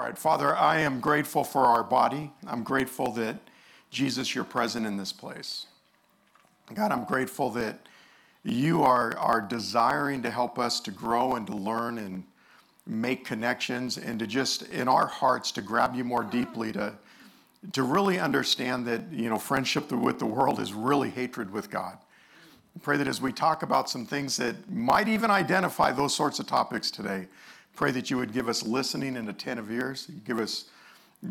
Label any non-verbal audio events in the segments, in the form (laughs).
All right, Father, I am grateful for our body. I'm grateful that Jesus, you're present in this place. God, I'm grateful that you are, are desiring to help us to grow and to learn and make connections and to just in our hearts to grab you more deeply to to really understand that you know friendship with the world is really hatred with God. I pray that as we talk about some things that might even identify those sorts of topics today, pray that you would give us listening and attentive ears, give us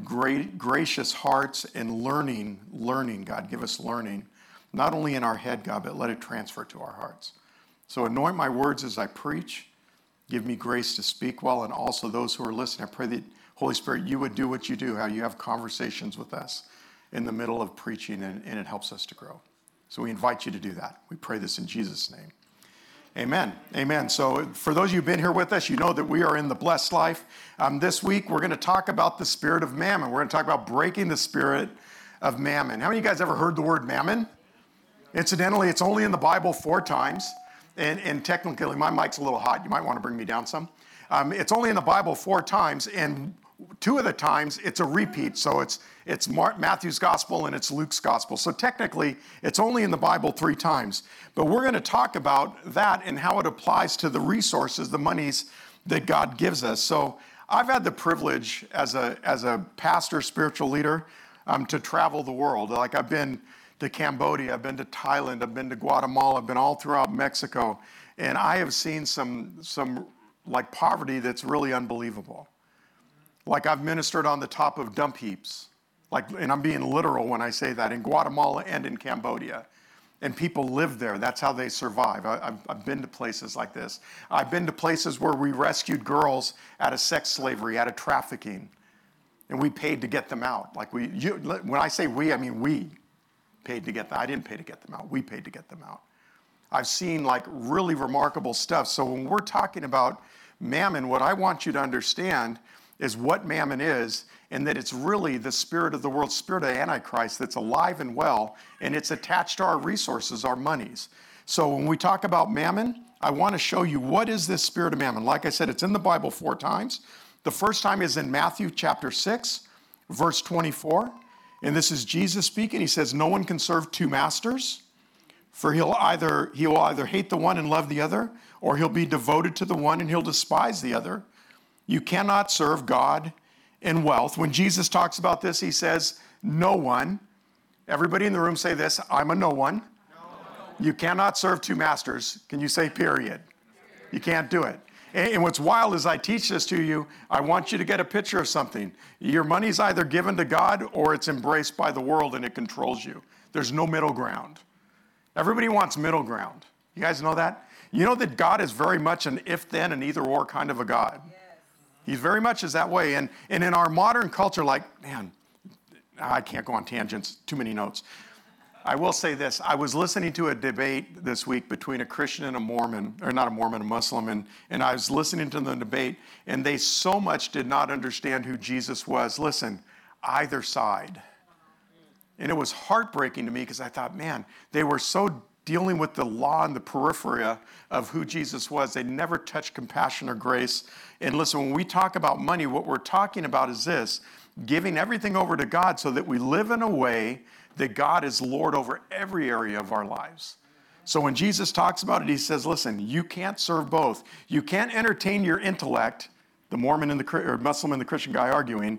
great gracious hearts and learning, learning, God, give us learning, not only in our head, God, but let it transfer to our hearts. So anoint my words as I preach. Give me grace to speak well, and also those who are listening. I pray that Holy Spirit, you would do what you do, how you have conversations with us in the middle of preaching, and, and it helps us to grow. So we invite you to do that. We pray this in Jesus' name. Amen. Amen. So, for those of you who've been here with us, you know that we are in the blessed life. Um, this week, we're going to talk about the spirit of mammon. We're going to talk about breaking the spirit of mammon. How many of you guys ever heard the word mammon? Incidentally, it's only in the Bible four times. And, and technically, my mic's a little hot. You might want to bring me down some. Um, it's only in the Bible four times. And two of the times it's a repeat. So it's it's Matthew's gospel and it's Luke's gospel. So technically it's only in the Bible three times. But we're going to talk about that and how it applies to the resources, the monies that God gives us. So I've had the privilege as a as a pastor, spiritual leader, um, to travel the world. Like I've been to Cambodia, I've been to Thailand, I've been to Guatemala, I've been all throughout Mexico, and I have seen some some like poverty that's really unbelievable. Like I've ministered on the top of dump heaps. Like, and I'm being literal when I say that in Guatemala and in Cambodia. And people live there. That's how they survive. I, have been to places like this. I've been to places where we rescued girls out of sex slavery, out of trafficking, and we paid to get them out. Like we, you, when I say we, I mean we paid to get them. Out. I didn't pay to get them out. We paid to get them out. I've seen like really remarkable stuff. So when we're talking about mammon, what I want you to understand is what mammon is, and that it's really the spirit of the world, spirit of Antichrist that's alive and well, and it's attached to our resources, our monies. So when we talk about mammon, I want to show you what is this spirit of mammon. Like I said, it's in the Bible four times. The first time is in Matthew chapter 6, verse 24. And this is Jesus speaking. He says, No one can serve two masters, for he'll either he will either hate the one and love the other, or he'll be devoted to the one and he'll despise the other. You cannot serve God and wealth. When Jesus talks about this, he says, No one. Everybody in the room say this I'm a no one. No. You cannot serve two masters. Can you say period? You can't do it. And what's wild is I teach this to you, I want you to get a picture of something. Your money's either given to God or it's embraced by the world and it controls you. There's no middle ground. Everybody wants middle ground. You guys know that? You know that God is very much an if then and either or kind of a God. He very much is that way. And, and in our modern culture, like, man, I can't go on tangents, too many notes. I will say this I was listening to a debate this week between a Christian and a Mormon, or not a Mormon, a Muslim, and, and I was listening to the debate, and they so much did not understand who Jesus was. Listen, either side. And it was heartbreaking to me because I thought, man, they were so dealing with the law and the periphery of who Jesus was. They never touched compassion or grace. And listen, when we talk about money, what we're talking about is this giving everything over to God so that we live in a way that God is Lord over every area of our lives. So when Jesus talks about it, he says, listen, you can't serve both. You can't entertain your intellect, the Mormon and the or Muslim and the Christian guy arguing,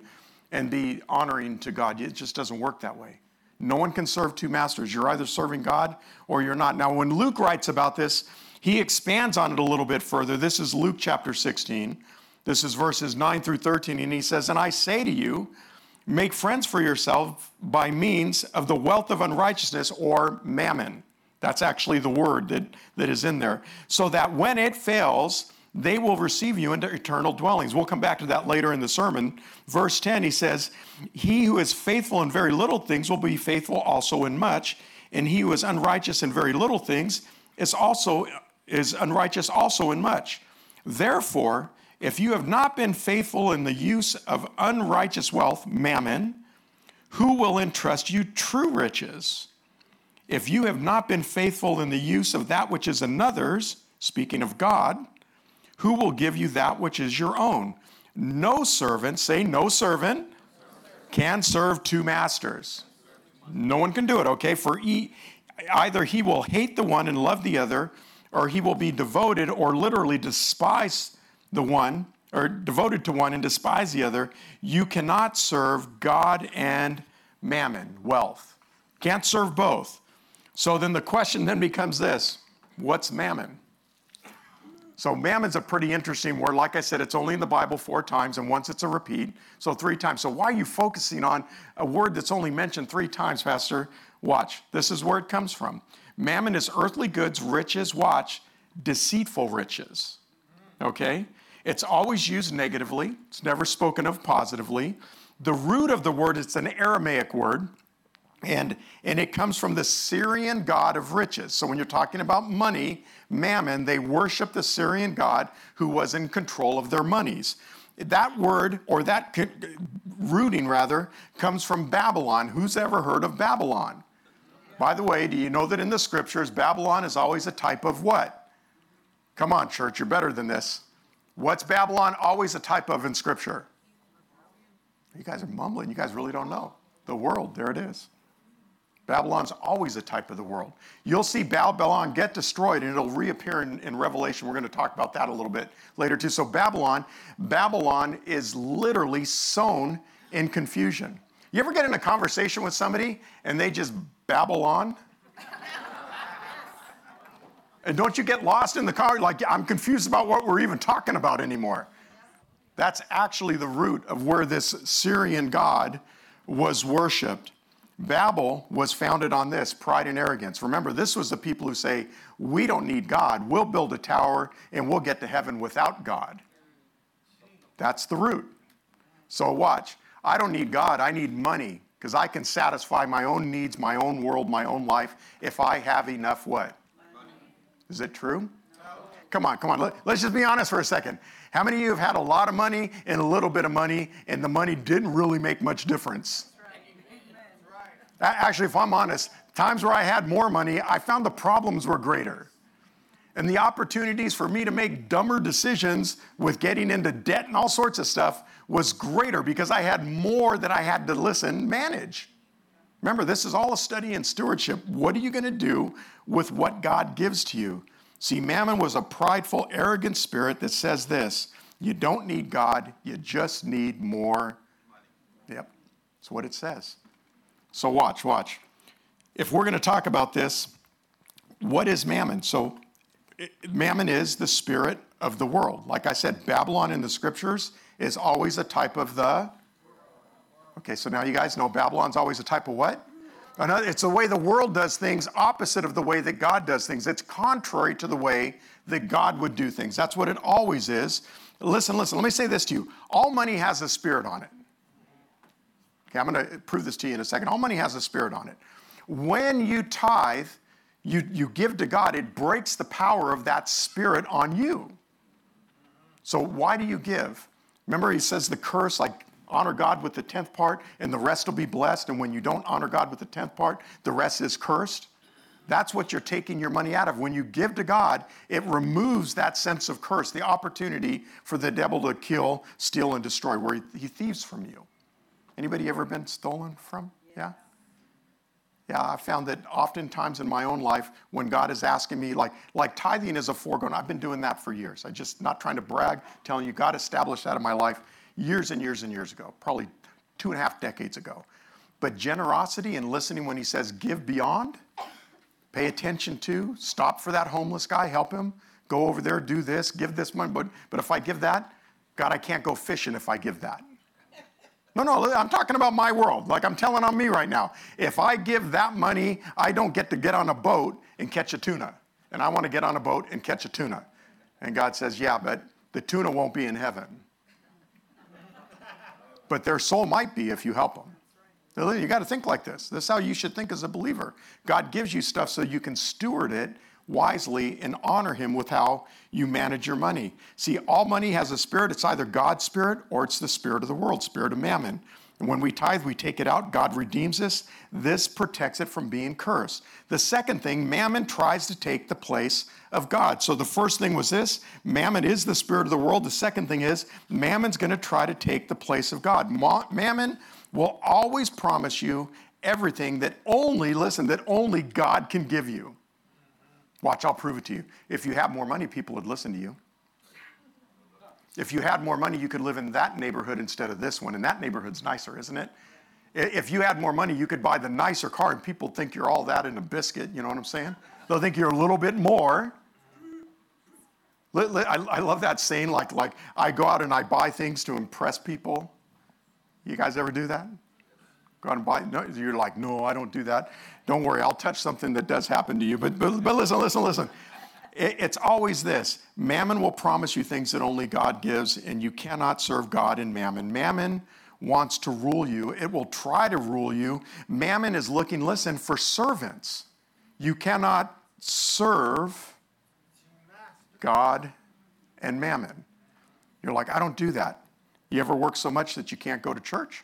and be honoring to God. It just doesn't work that way. No one can serve two masters. You're either serving God or you're not. Now, when Luke writes about this, he expands on it a little bit further. This is Luke chapter 16. This is verses 9 through 13. And he says, And I say to you, make friends for yourself by means of the wealth of unrighteousness or mammon. That's actually the word that, that is in there. So that when it fails, they will receive you into eternal dwellings. We'll come back to that later in the sermon. Verse 10, he says, He who is faithful in very little things will be faithful also in much, and he who is unrighteous in very little things is also is unrighteous also in much. Therefore, if you have not been faithful in the use of unrighteous wealth, mammon, who will entrust you true riches? If you have not been faithful in the use of that which is another's, speaking of God, who will give you that which is your own? no servant, say no servant, can serve two masters. No one can do it, okay? For either he will hate the one and love the other, or he will be devoted or literally despise the one, or devoted to one and despise the other. You cannot serve God and mammon, wealth. Can't serve both. So then the question then becomes this what's mammon? So mammon's a pretty interesting word. Like I said, it's only in the Bible four times, and once it's a repeat, so three times. So why are you focusing on a word that's only mentioned three times, Pastor? Watch. This is where it comes from. Mammon is earthly goods, riches, watch, deceitful riches. Okay? It's always used negatively, it's never spoken of positively. The root of the word, it's an Aramaic word, and, and it comes from the Syrian god of riches. So when you're talking about money, mammon, they worship the Syrian god who was in control of their monies. That word, or that rooting rather, comes from Babylon. Who's ever heard of Babylon? By the way, do you know that in the scriptures, Babylon is always a type of what? Come on, church, you're better than this. What's Babylon always a type of in scripture? You guys are mumbling. You guys really don't know. The world, there it is. Babylon's always a type of the world. You'll see Babylon get destroyed and it'll reappear in, in, Revelation. We're going to talk about that a little bit later too. So Babylon, Babylon is literally sown in confusion. You ever get in a conversation with somebody and they just babble on? (laughs) and don't you get lost in the car? Like, I'm confused about what we're even talking about anymore. That's actually the root of where this Syrian god was worshiped. Babel was founded on this pride and arrogance. Remember, this was the people who say, We don't need God. We'll build a tower and we'll get to heaven without God. That's the root. So, watch. I don't need God, I need money because I can satisfy my own needs, my own world, my own life if I have enough what? Money. Is it true? No. Come on, come on. Let, us just be honest for a second. How many of you have had a lot of money and a little bit of money and the money didn't really make much difference? Actually, if I'm honest, times where I had more money, I found the problems were greater. And the opportunities for me to make dumber decisions with getting into debt and all sorts of stuff was greater because I had more that I had to listen, manage. Remember, this is all a study in stewardship. What are you going to do with what God gives to you? See, Mammon was a prideful, arrogant spirit that says this you don't need God, you just need more. Yep, that's what it says. So, watch, watch. If we're going to talk about this, what is Mammon? So, Mammon is the spirit of the world. Like I said, Babylon in the scriptures is always a type of the. Okay, so now you guys know Babylon's always a type of what? It's the way the world does things, opposite of the way that God does things. It's contrary to the way that God would do things. That's what it always is. Listen, listen, let me say this to you. All money has a spirit on it. Okay, I'm going to prove this to you in a second. All money has a spirit on it. When you tithe, you, you give to God, it breaks the power of that spirit on you. So, why do you give? Remember, he says the curse, like honor God with the tenth part, and the rest will be blessed. And when you don't honor God with the tenth part, the rest is cursed. That's what you're taking your money out of. When you give to God, it removes that sense of curse, the opportunity for the devil to kill, steal, and destroy, where he, he thieves from you. Anybody ever been stolen from? Yeah? Yeah, I found that oftentimes in my own life, when God is asking me, like, like tithing is a foregone, I've been doing that for years. I just not trying to brag, telling you God established that in my life years and years and years ago, probably two and a half decades ago. But generosity and listening when He says, give beyond, pay attention to, stop for that homeless guy, help him, go over there, do this, give this money. But, but if I give that, God, I can't go fishing if I give that. No, no, I'm talking about my world. Like I'm telling on me right now. If I give that money, I don't get to get on a boat and catch a tuna. And I want to get on a boat and catch a tuna. And God says, Yeah, but the tuna won't be in heaven. But their soul might be if you help them. You got to think like this. This is how you should think as a believer. God gives you stuff so you can steward it wisely and honor him with how you manage your money. See, all money has a spirit. It's either God's spirit or it's the spirit of the world, spirit of mammon. And when we tithe, we take it out. God redeems us. This protects it from being cursed. The second thing, mammon tries to take the place of God. So the first thing was this mammon is the spirit of the world. The second thing is mammon's going to try to take the place of God. Mammon will always promise you everything that only, listen, that only God can give you. Watch, I'll prove it to you. If you have more money, people would listen to you. If you had more money, you could live in that neighborhood instead of this one, and that neighborhood's nicer, isn't it? If you had more money, you could buy the nicer car, and people think you're all that in a biscuit. You know what I'm saying? They'll think you're a little bit more. I love that saying, like, like I go out and I buy things to impress people. You guys ever do that? Go out and buy. No, you're like, no, I don't do that. Don't worry, I'll touch something that does happen to you. But, but, but listen, listen, listen. It's always this Mammon will promise you things that only God gives, and you cannot serve God in mammon. Mammon wants to rule you, it will try to rule you. Mammon is looking, listen, for servants. You cannot serve God and mammon. You're like, I don't do that. You ever work so much that you can't go to church?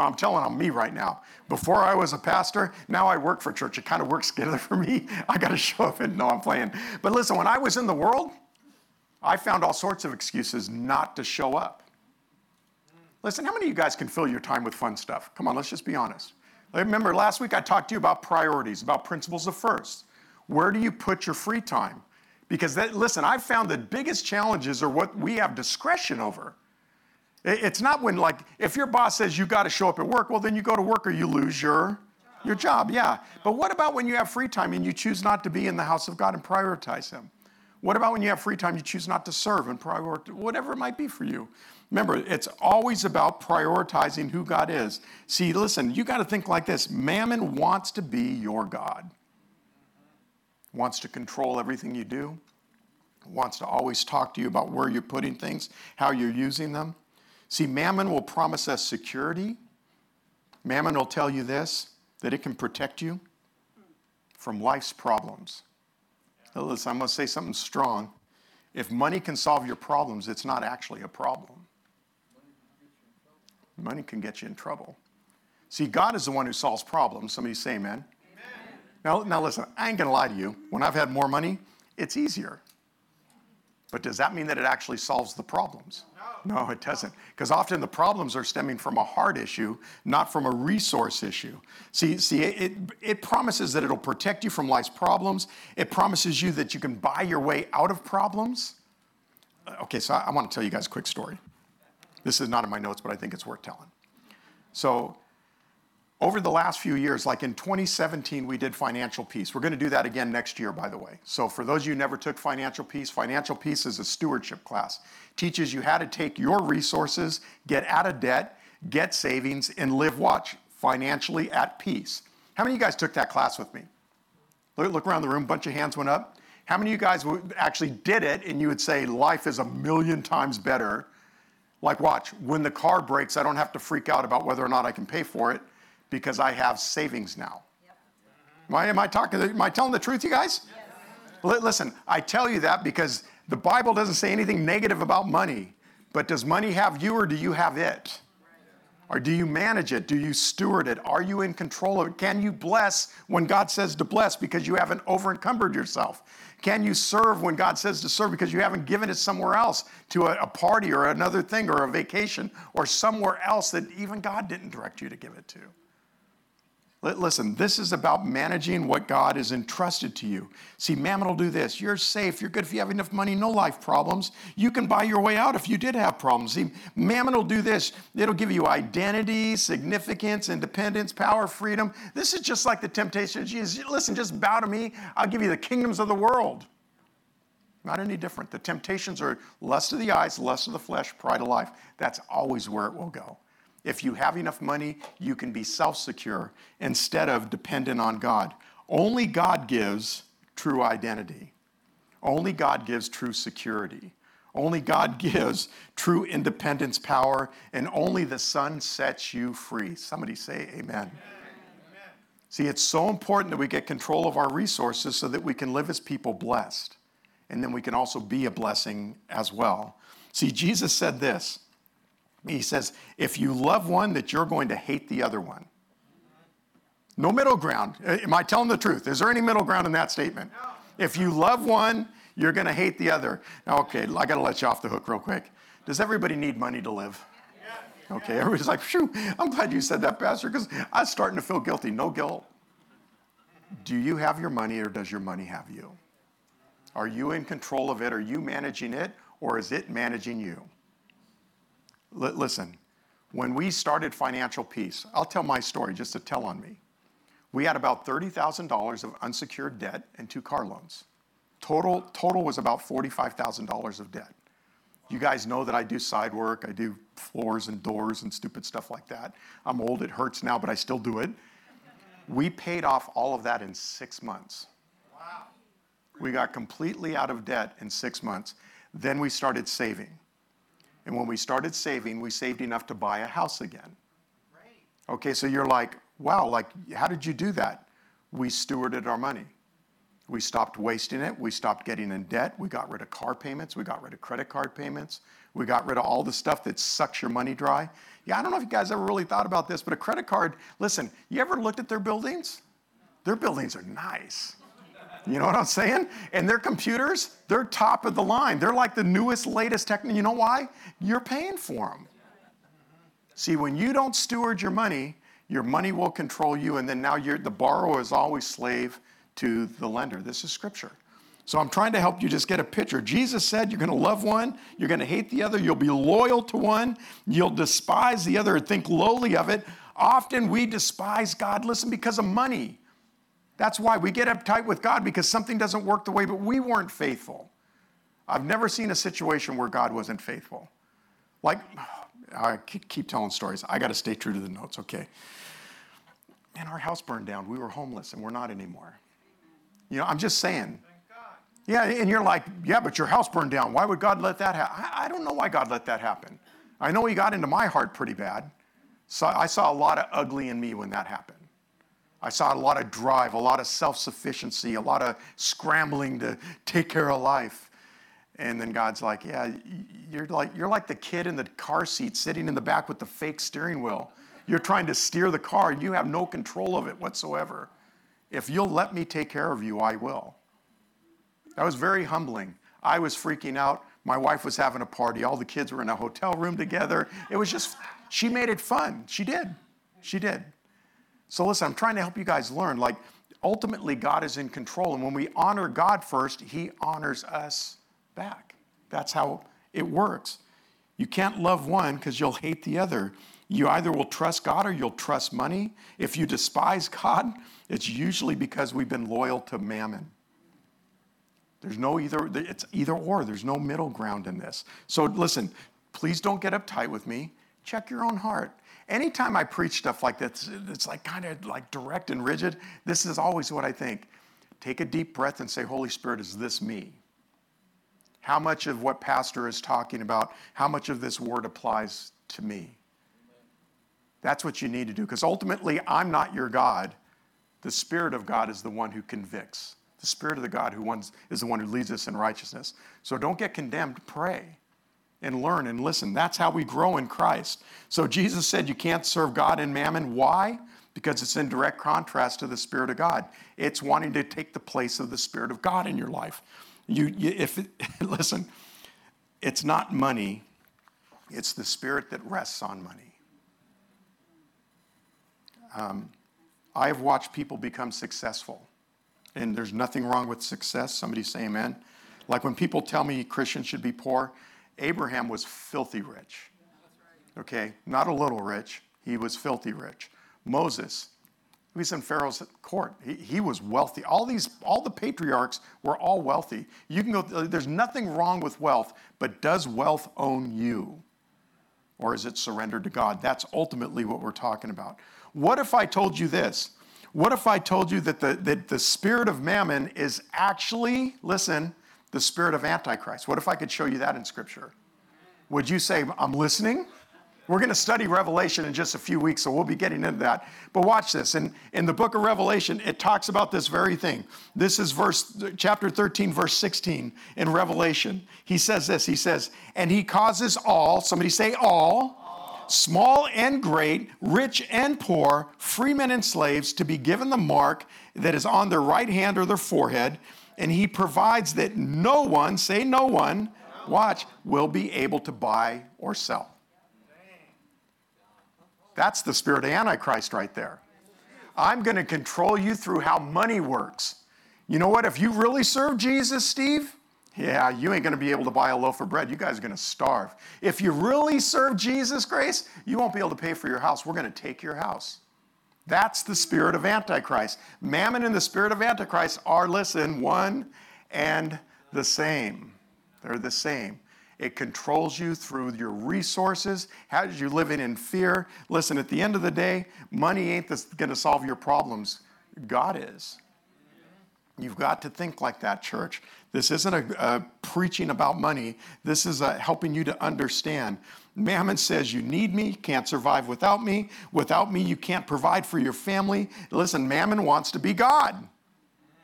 I'm telling on me right now. Before I was a pastor, now I work for church. It kind of works together (laughs) for me. I got to show up and know I'm playing. But listen, when I was in the world, I found all sorts of excuses not to show up. Listen, how many of you guys can fill your time with fun stuff? Come on, let's just be honest. Remember, last week I talked to you about priorities, about principles of first. Where do you put your free time? Because that, listen, I've found the biggest challenges are what we have discretion over. It's not when, like, if your boss says you got to show up at work, well, then you go to work or you lose your, your job. Yeah. But what about when you have free time and you choose not to be in the house of God and prioritize Him? What about when you have free time, you choose not to serve and prioritize, whatever it might be for you? Remember, it's always about prioritizing who God is. See, listen, you got to think like this Mammon wants to be your God, wants to control everything you do, wants to always talk to you about where you're putting things, how you're using them. See, mammon will promise us security. Mammon will tell you this that it can protect you from life's problems. Now, listen, I'm going to say something strong. If money can solve your problems, it's not actually a problem. Money can get you in trouble. See, God is the one who solves problems. Somebody say amen. amen. Now, now, listen, I ain't going to lie to you. When I've had more money, it's easier. But does that mean that it actually solves the problems? No, it doesn't. Because often the problems are stemming from a heart issue, not from a resource issue. See, see, it, it promises that it'll protect you from life's problems. It promises you that you can buy your way out of problems. Uh, okay, so I, I want to tell you guys a quick story. This is not in my notes, but I think it's worth telling. So over the last few years, like in 2017, we did financial peace. We're going to do that again next year, by the way. So, for those of you who never took financial peace, financial peace is a stewardship class. Teaches you how to take your resources, get out of debt, get savings, and live, watch, financially at peace. How many of you guys took that class with me? Look, look around the room, bunch of hands went up. How many of you guys actually did it and you would say life is a million times better? Like, watch, when the car breaks, I don't have to freak out about whether or not I can pay for it because I have savings now. Yep. Am, I, am I talking? Am I telling the truth, you guys? Yes. Listen, I tell you that because the Bible doesn't say anything negative about money. But does money have you or do you have it? Or do you manage it? Do you steward it? Are you in control of it? Can you bless when God says to bless because you haven't over encumbered yourself? Can you serve when God says to serve because you haven't given it somewhere else to a, a, party or another thing or a vacation or somewhere else that even God didn't direct you to give it to? Listen, this is about managing what God has entrusted to you. See, Mammon will do this. You're safe. You're good if you have enough money, no life problems. You can buy your way out if you did have problems. See, Mammon will do this. It'll give you identity, significance, independence, power, freedom. This is just like the temptation of Jesus. Listen, just bow to me. I'll give you the kingdoms of the world. Not any different. The temptations are lust of the eyes, lust of the flesh, pride of life. That's always where it will go. If you have enough money, you can be self secure instead of dependent on God. Only God gives true identity. Only God gives true security. Only God (laughs) gives true independence, power, and only the Son sets you free. Somebody say amen. amen. See, it's so important that we get control of our resources so that we can live as people blessed. And then we can also be a blessing as well. See, Jesus said this He says, if you love one, that you're going to hate the other one. No middle ground. Uh, am I telling the truth? Is there any middle ground in that statement? No. If you love one, you're going to hate the other. Now, okay, I got to let you off the hook real quick. Does everybody need money to live? Okay, everybody's like, phew, I'm glad you said that, Pastor, because I am starting to feel guilty. No guilt. Do you have your money or does your money have you? Are you in control of it? Are you managing it or is it managing you? L- listen, when we started Financial Peace, I'll tell my story just to tell on me. We had about $30,000 of unsecured debt and two car loans. Total, total was about $45,000 of debt. You guys know that I do side work, I do floors and doors and stupid stuff like that. I'm old, it hurts now, but I still do it. We paid off all of that in six months. Wow. We got completely out of debt in six months. Then we started saving. And when we started saving, we saved enough to buy a house again. Right. Okay, so you're like, wow, like, how did you do that? We stewarded our money. We stopped wasting it. We stopped getting in debt. We got rid of car payments. We got rid of credit card payments. We got rid of all the stuff that sucks your money dry. Yeah, I don't know if you guys ever really thought about this, but a credit card, listen, you ever looked at their buildings? Their buildings are nice. You know what I'm saying? And their computers, they're top of the line. They're like the newest, latest technology. You know why? You're paying for them. See, when you don't steward your money, your money will control you, and then now you're, the borrower is always slave to the lender. This is scripture. So I'm trying to help you just get a picture. Jesus said you're going to love one, you're going to hate the other, you'll be loyal to one, you'll despise the other, and think lowly of it. Often we despise God, listen, because of money. That's why we get uptight with God because something doesn't work the way, but we weren't faithful. I've never seen a situation where God wasn't faithful. Like, I keep telling stories. I got to stay true to the notes, okay? Man, our house burned down. We were homeless and we're not anymore. You know, I'm just saying. Yeah, and you're like, yeah, but your house burned down. Why would God let that happen? I don't know why God let that happen. I know He got into my heart pretty bad. So I saw a lot of ugly in me when that happened. I saw a lot of drive, a lot of self sufficiency, a lot of scrambling to take care of life. And then God's like, yeah, you're like, you're like the kid in the car seat sitting in the back with the fake steering wheel. You're trying to steer the car, and you have no control of it whatsoever. If you'll let me take care of you, I will. That was very humbling. I was freaking out. My wife was having a party. All the kids were in a hotel room together. It was just, she made it fun. She did. She did. So listen, I'm trying to help you guys learn. Like, ultimately, God is in control. And when we honor God first, He honors us back. That's how it works. You can't love one because you'll hate the other. You either will trust God or you'll trust money. If you despise God, it's usually because we've been loyal to mammon. There's no either, it's either or. There's no middle ground in this. So listen, please don't get uptight with me. Check your own heart. Anytime I preach stuff like this, it's like kind of like direct and rigid. This is always what I think. Take a deep breath and say, Holy Spirit, is this me? How much of what Pastor is talking about, how much of this word applies to me? That's what you need to do because ultimately, I'm not your God. The Spirit of God is the one who convicts. The Spirit of the God who is the one who leads us in righteousness. So don't get condemned, pray and learn and listen. That's how we grow in Christ. So Jesus said you can't serve God and mammon. Why? Because it's in direct contrast to the Spirit of God. It's wanting to take the place of the Spirit of God in your life. You, you if (laughs) listen, it's not money, it's the spirit that rests on money. Um, I have watched people become successful, and there's nothing wrong with success. Somebody say amen. Like when people tell me Christians should be poor, Abraham was filthy rich. Okay, not a little rich, he was filthy rich. Moses, he was in Pharaoh's court. He, he was wealthy. All these, all the patriarchs were all wealthy. You can go, there's nothing wrong with wealth, but does wealth own you? Or is it surrendered to God? That's ultimately what we're talking about. What if I told you this? What if I told you that the, that the spirit of mammon is actually, listen, the spirit of Antichrist? What if I could show you that in Scripture? Would you say, I'm listening? We're going to study Revelation in just a few weeks, so we'll be getting into that. But watch this. In, in the book of Revelation, it talks about this very thing. This is verse chapter 13, verse 16 in Revelation. He says this. He says, and he causes all, somebody say all, all small and great, rich and poor, free men and slaves, to be given the mark that is on their right hand or their forehead. And he provides that no one, say no one, watch, will be able to buy or sell. That's the spirit of Antichrist right there. I'm going to control you through how money works. You know what? If you really serve Jesus, Steve, yeah, you ain't going to be able to buy a loaf of bread. You guys are going to starve. If you really serve Jesus, Grace, you won't be able to pay for your house. We're going to take your house. That's the spirit of Antichrist. Mammon and the spirit of Antichrist are, listen, one and the same. They're the same. It controls you through your resources. How did you live in fear? Listen, at the end of the day, money ain't going to solve your problems. God is. You've got to think like that, church. This isn't a, a preaching about money. This is helping you to understand. Mammon says you need me, can't survive without me. Without me, you can't provide for your family. Listen, Mammon wants to be God.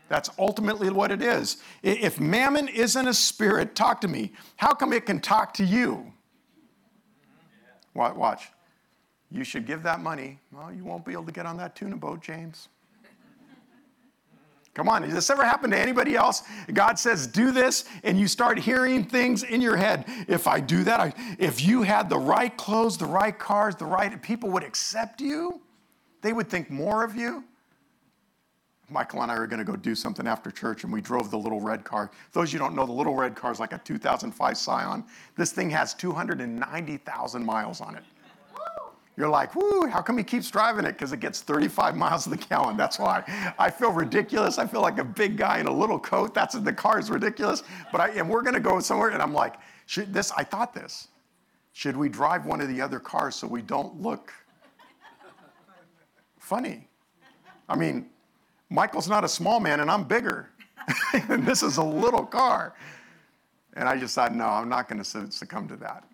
That's ultimately what it is. If mammon isn't a spirit, talk to me. How come it can talk to you? Watch. You should give that money. Well, you won't be able to get on that tuna boat, James. Come on, has this ever happened to anybody else? God says, do this, and you start hearing things in your head. If I do that, I, if you had the right clothes, the right cars, the right people would accept you, they would think more of you. Michael and I were going to go do something after church, and we drove the little red car. Those of you don't know, the little red car is like a 2005 Scion. This thing has 290,000 miles on it. You're like, whoo, how come he keeps driving it? Because it gets 35 miles to the gallon. That's why I feel ridiculous. I feel like a big guy in a little coat. That's the car is ridiculous. But I, and we're going to go somewhere, and I'm like, should this, I thought this. Should we drive one of the other cars so we don't look funny? I mean, Michael's not a small man and I'm bigger. (laughs) and this is a little car. And I just thought, no, I'm not going to succumb to that.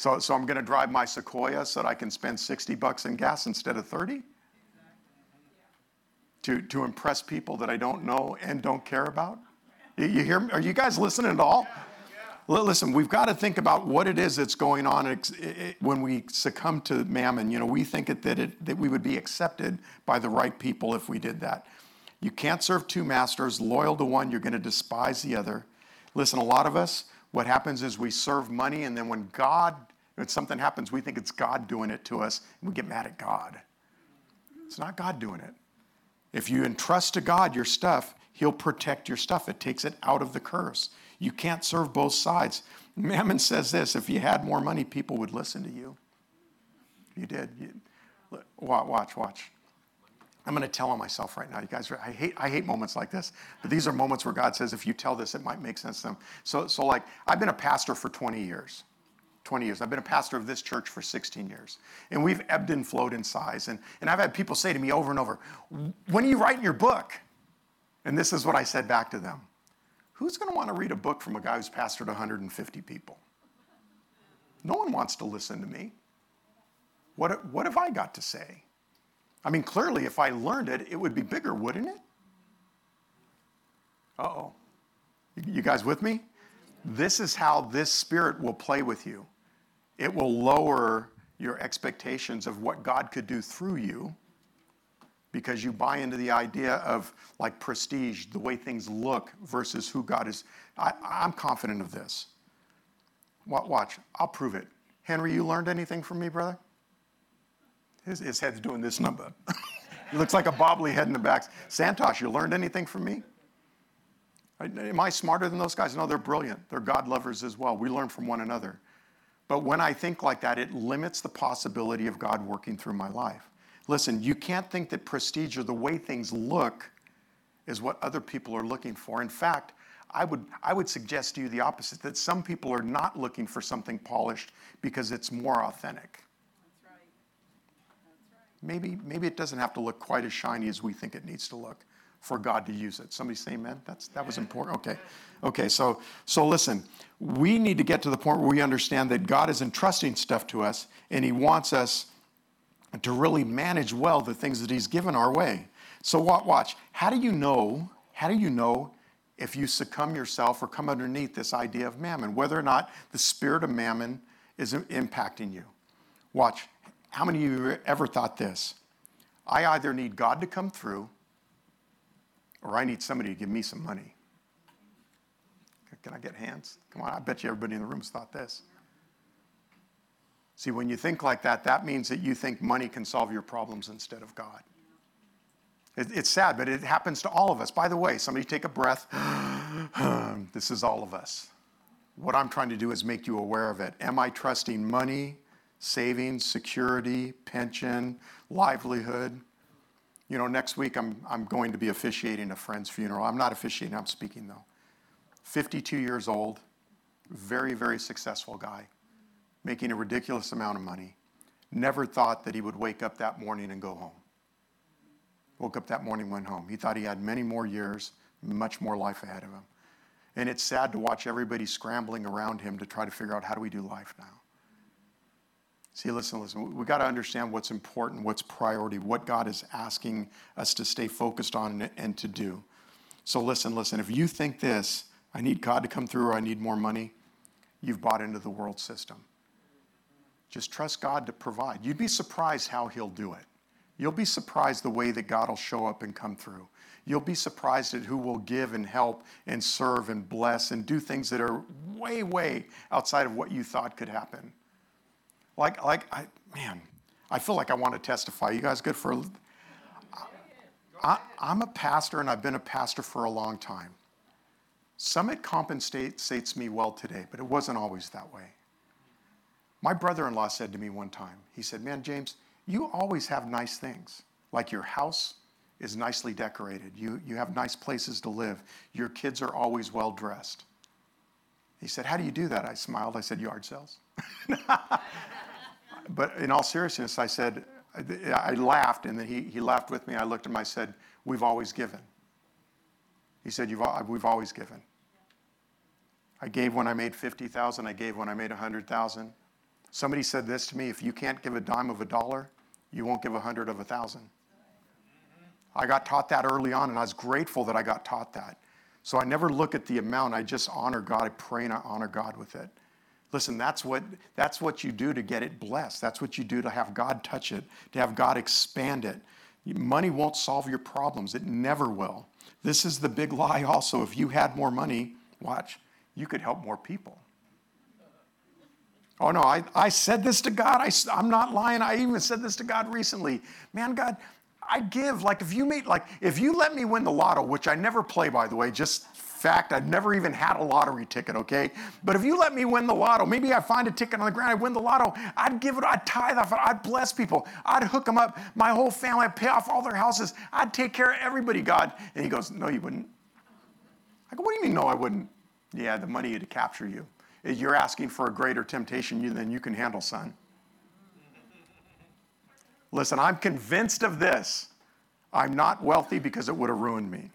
So, so I'm going to drive my Sequoia so that I can spend 60 bucks in gas instead of 30? To, to impress people that I don't know and don't care about? You, you hear me? Are you guys listening at all? Listen, we've got to think about what it is that's going on when we succumb to mammon. You know, we think it, that, it, that we would be accepted by the right people if we did that. You can't serve two masters, loyal to one, you're going to despise the other. Listen, a lot of us, what happens is we serve money, and then when God, when something happens, we think it's God doing it to us, and we get mad at God. It's not God doing it. If you entrust to God your stuff, He'll protect your stuff. It takes it out of the curse. You can't serve both sides. Mammon says this if you had more money, people would listen to you. You did. You, watch, watch. I'm going to tell on myself right now. You guys, I hate, I hate moments like this, but these are moments where God says, if you tell this, it might make sense to them. So, so like, I've been a pastor for 20 years. 20 years. I've been a pastor of this church for 16 years. And we've ebbed and flowed in size. And, and I've had people say to me over and over, when are you writing your book? And this is what I said back to them. Who's going to want to read a book from a guy who's pastored 150 people? No one wants to listen to me. What, what have I got to say? I mean, clearly, if I learned it, it would be bigger, wouldn't it? Uh oh. You guys with me? This is how this spirit will play with you. It will lower your expectations of what God could do through you because you buy into the idea of like prestige, the way things look versus who God is. I, am confident of this. Watch, I'll prove it. Henry, you learned anything from me, brother? His, his head's doing this number. (laughs) he looks like a bobbly head in the back. Santosh, you learned anything from me? Am I smarter than those guys? No, they're brilliant. They're God lovers as well. We learn from one another. But when I think like that, it limits the possibility of God working through my life. Listen, you can't think that prestige or the way things look is what other people are looking for. In fact, I would, I would suggest to you the opposite that some people are not looking for something polished because it's more authentic maybe, maybe it doesn't have to look quite as shiny as we think it needs to look for God to use it. Somebody say amen? That's, that was important. Okay. Okay, so, so listen, we need to get to the point where we understand that God is entrusting stuff to us and He wants us to really manage well the things that He's given our way. So watch. How do you know? How do you know if you succumb yourself or come underneath this idea of mammon, whether or not the spirit of mammon is impacting you? Watch. How many of you ever thought this? I either need God to come through or I need somebody to give me some money. Can I get hands? Come on, I bet you everybody in the room's thought this. See, when you think like that, that means that you think money can solve your problems instead of God. It, it's sad, but it happens to all of us. By the way, somebody take a breath. (gasps) this is all of us. What I'm trying to do is make you aware of it. Am I trusting money, savings, security, pension, livelihood? You know, next week I'm, I'm going to be officiating a friend's funeral. I'm not officiating, I'm speaking though. 52 years old, very, very successful guy, making a ridiculous amount of money. Never thought that he would wake up that morning and go home. Woke up that morning, went home. He thought he had many more years, much more life ahead of him. And it's sad to watch everybody scrambling around him to try to figure out how do we do life now. See, listen, listen. We got to understand what's important, what's priority, what God is asking us to stay focused on and to do. So, listen, listen. If you think this, I need God to come through or I need more money, you've bought into the world system. Just trust God to provide. You'd be surprised how He'll do it. You'll be surprised the way that God will show up and come through. You'll be surprised at who will give and help and serve and bless and do things that are way, way outside of what you thought could happen. Like, like I, man, I feel like I want to testify. You guys good for? I'm a pastor and I've been a pastor for a long time. Summit compensates me well today, but it wasn't always that way. My brother in law said to me one time, he said, Man, James, you always have nice things, like your house is nicely decorated, you, you have nice places to live, your kids are always well dressed. He said, How do you do that? I smiled. I said, Yard sales. (laughs) but in all seriousness, I said, I laughed, and then he, he laughed with me. I looked at him, I said, We've always given. He said, You've, We've always given. I gave when I made 50,000, I gave when I made 100,000. Somebody said this to me if you can't give a dime of a dollar, you won't give a hundred of a thousand. I got taught that early on, and I was grateful that I got taught that. So I never look at the amount, I just honor God. I pray and I honor God with it. Listen, that's what, that's what you do to get it blessed. That's what you do to have God touch it, to have God expand it. Money won't solve your problems, it never will. This is the big lie also. If you had more money, watch, you could help more people. Oh, no, I, I said this to God. I, I'm not lying. I even said this to God recently. Man, God, I give. Like, if you made, like, if you let me win the lotto, which I never play, by the way, just fact, I've never even had a lottery ticket, okay? But if you let me win the lotto, maybe I find a ticket on the ground, I win the lotto, I'd give it, I'd tithe off it, I'd bless people, I'd hook them up, my whole family, I'd pay off all their houses, I'd take care of everybody, God. And he goes, No, you wouldn't. I go, What do you mean, no, I wouldn't? Yeah, the money to capture you you're asking for a greater temptation than you can handle, son. Listen, I'm convinced of this. I'm not wealthy because it would have ruined me.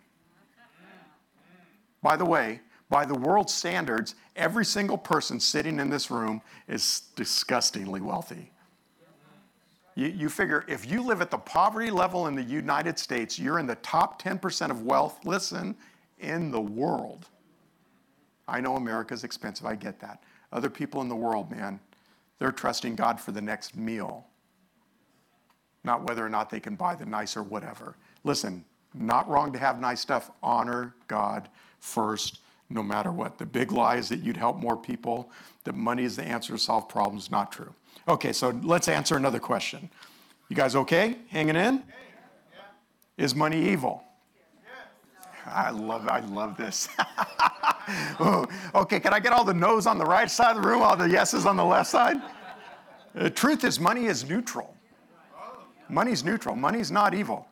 By the way, by the world's standards, every single person sitting in this room is disgustingly wealthy. You, you, figure if you live at the poverty level in the United States, you're in the top 10% of wealth, listen, in the world. I know America's expensive, I get that. Other people in the world, man, they're trusting God for the next meal, not whether or not they can buy the nice or whatever. Listen, not wrong to have nice stuff. Honor God first, no matter what. The big lie is that you'd help more people, that money is the answer to solve problems. Not true. Okay, so let's answer another question. You guys okay? Hanging in? Is money evil? I love, I love this. (laughs) Oh, okay, can I get all the no's on the right side of the room, all the yeses on the left side? The truth is, money is neutral. Money's neutral. Money's not evil.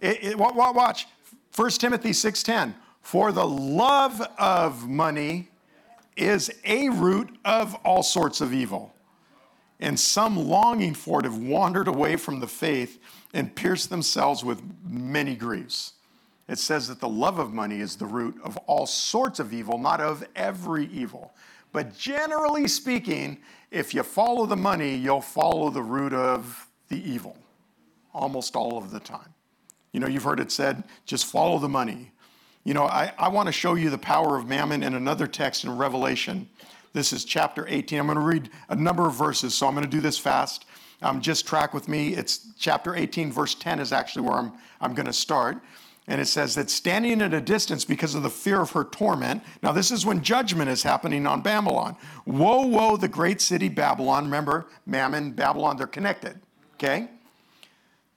It, it, watch, 1 Timothy 6.10. For the love of money is a root of all sorts of evil. And some longing for it have wandered away from the faith and pierced themselves with many griefs it says that the love of money is the root of all sorts of evil, not of every evil. But generally speaking, if you follow the money, you'll follow the root of the evil almost all of the time. You know, you've heard it said, just follow the money. You know, I, I want to show you the power of mammon in another text in Revelation. This is chapter 18. I'm going to read a number of verses, so I'm going to do this fast. um, just track with me. It's chapter 18, verse 10 is actually where I'm, I'm going to start. And it says that standing at a distance because of the fear of her torment. Now, this is when judgment is happening on Babylon. Woe, woe, the great city Babylon. Remember, Mammon, Babylon, they're connected. Okay?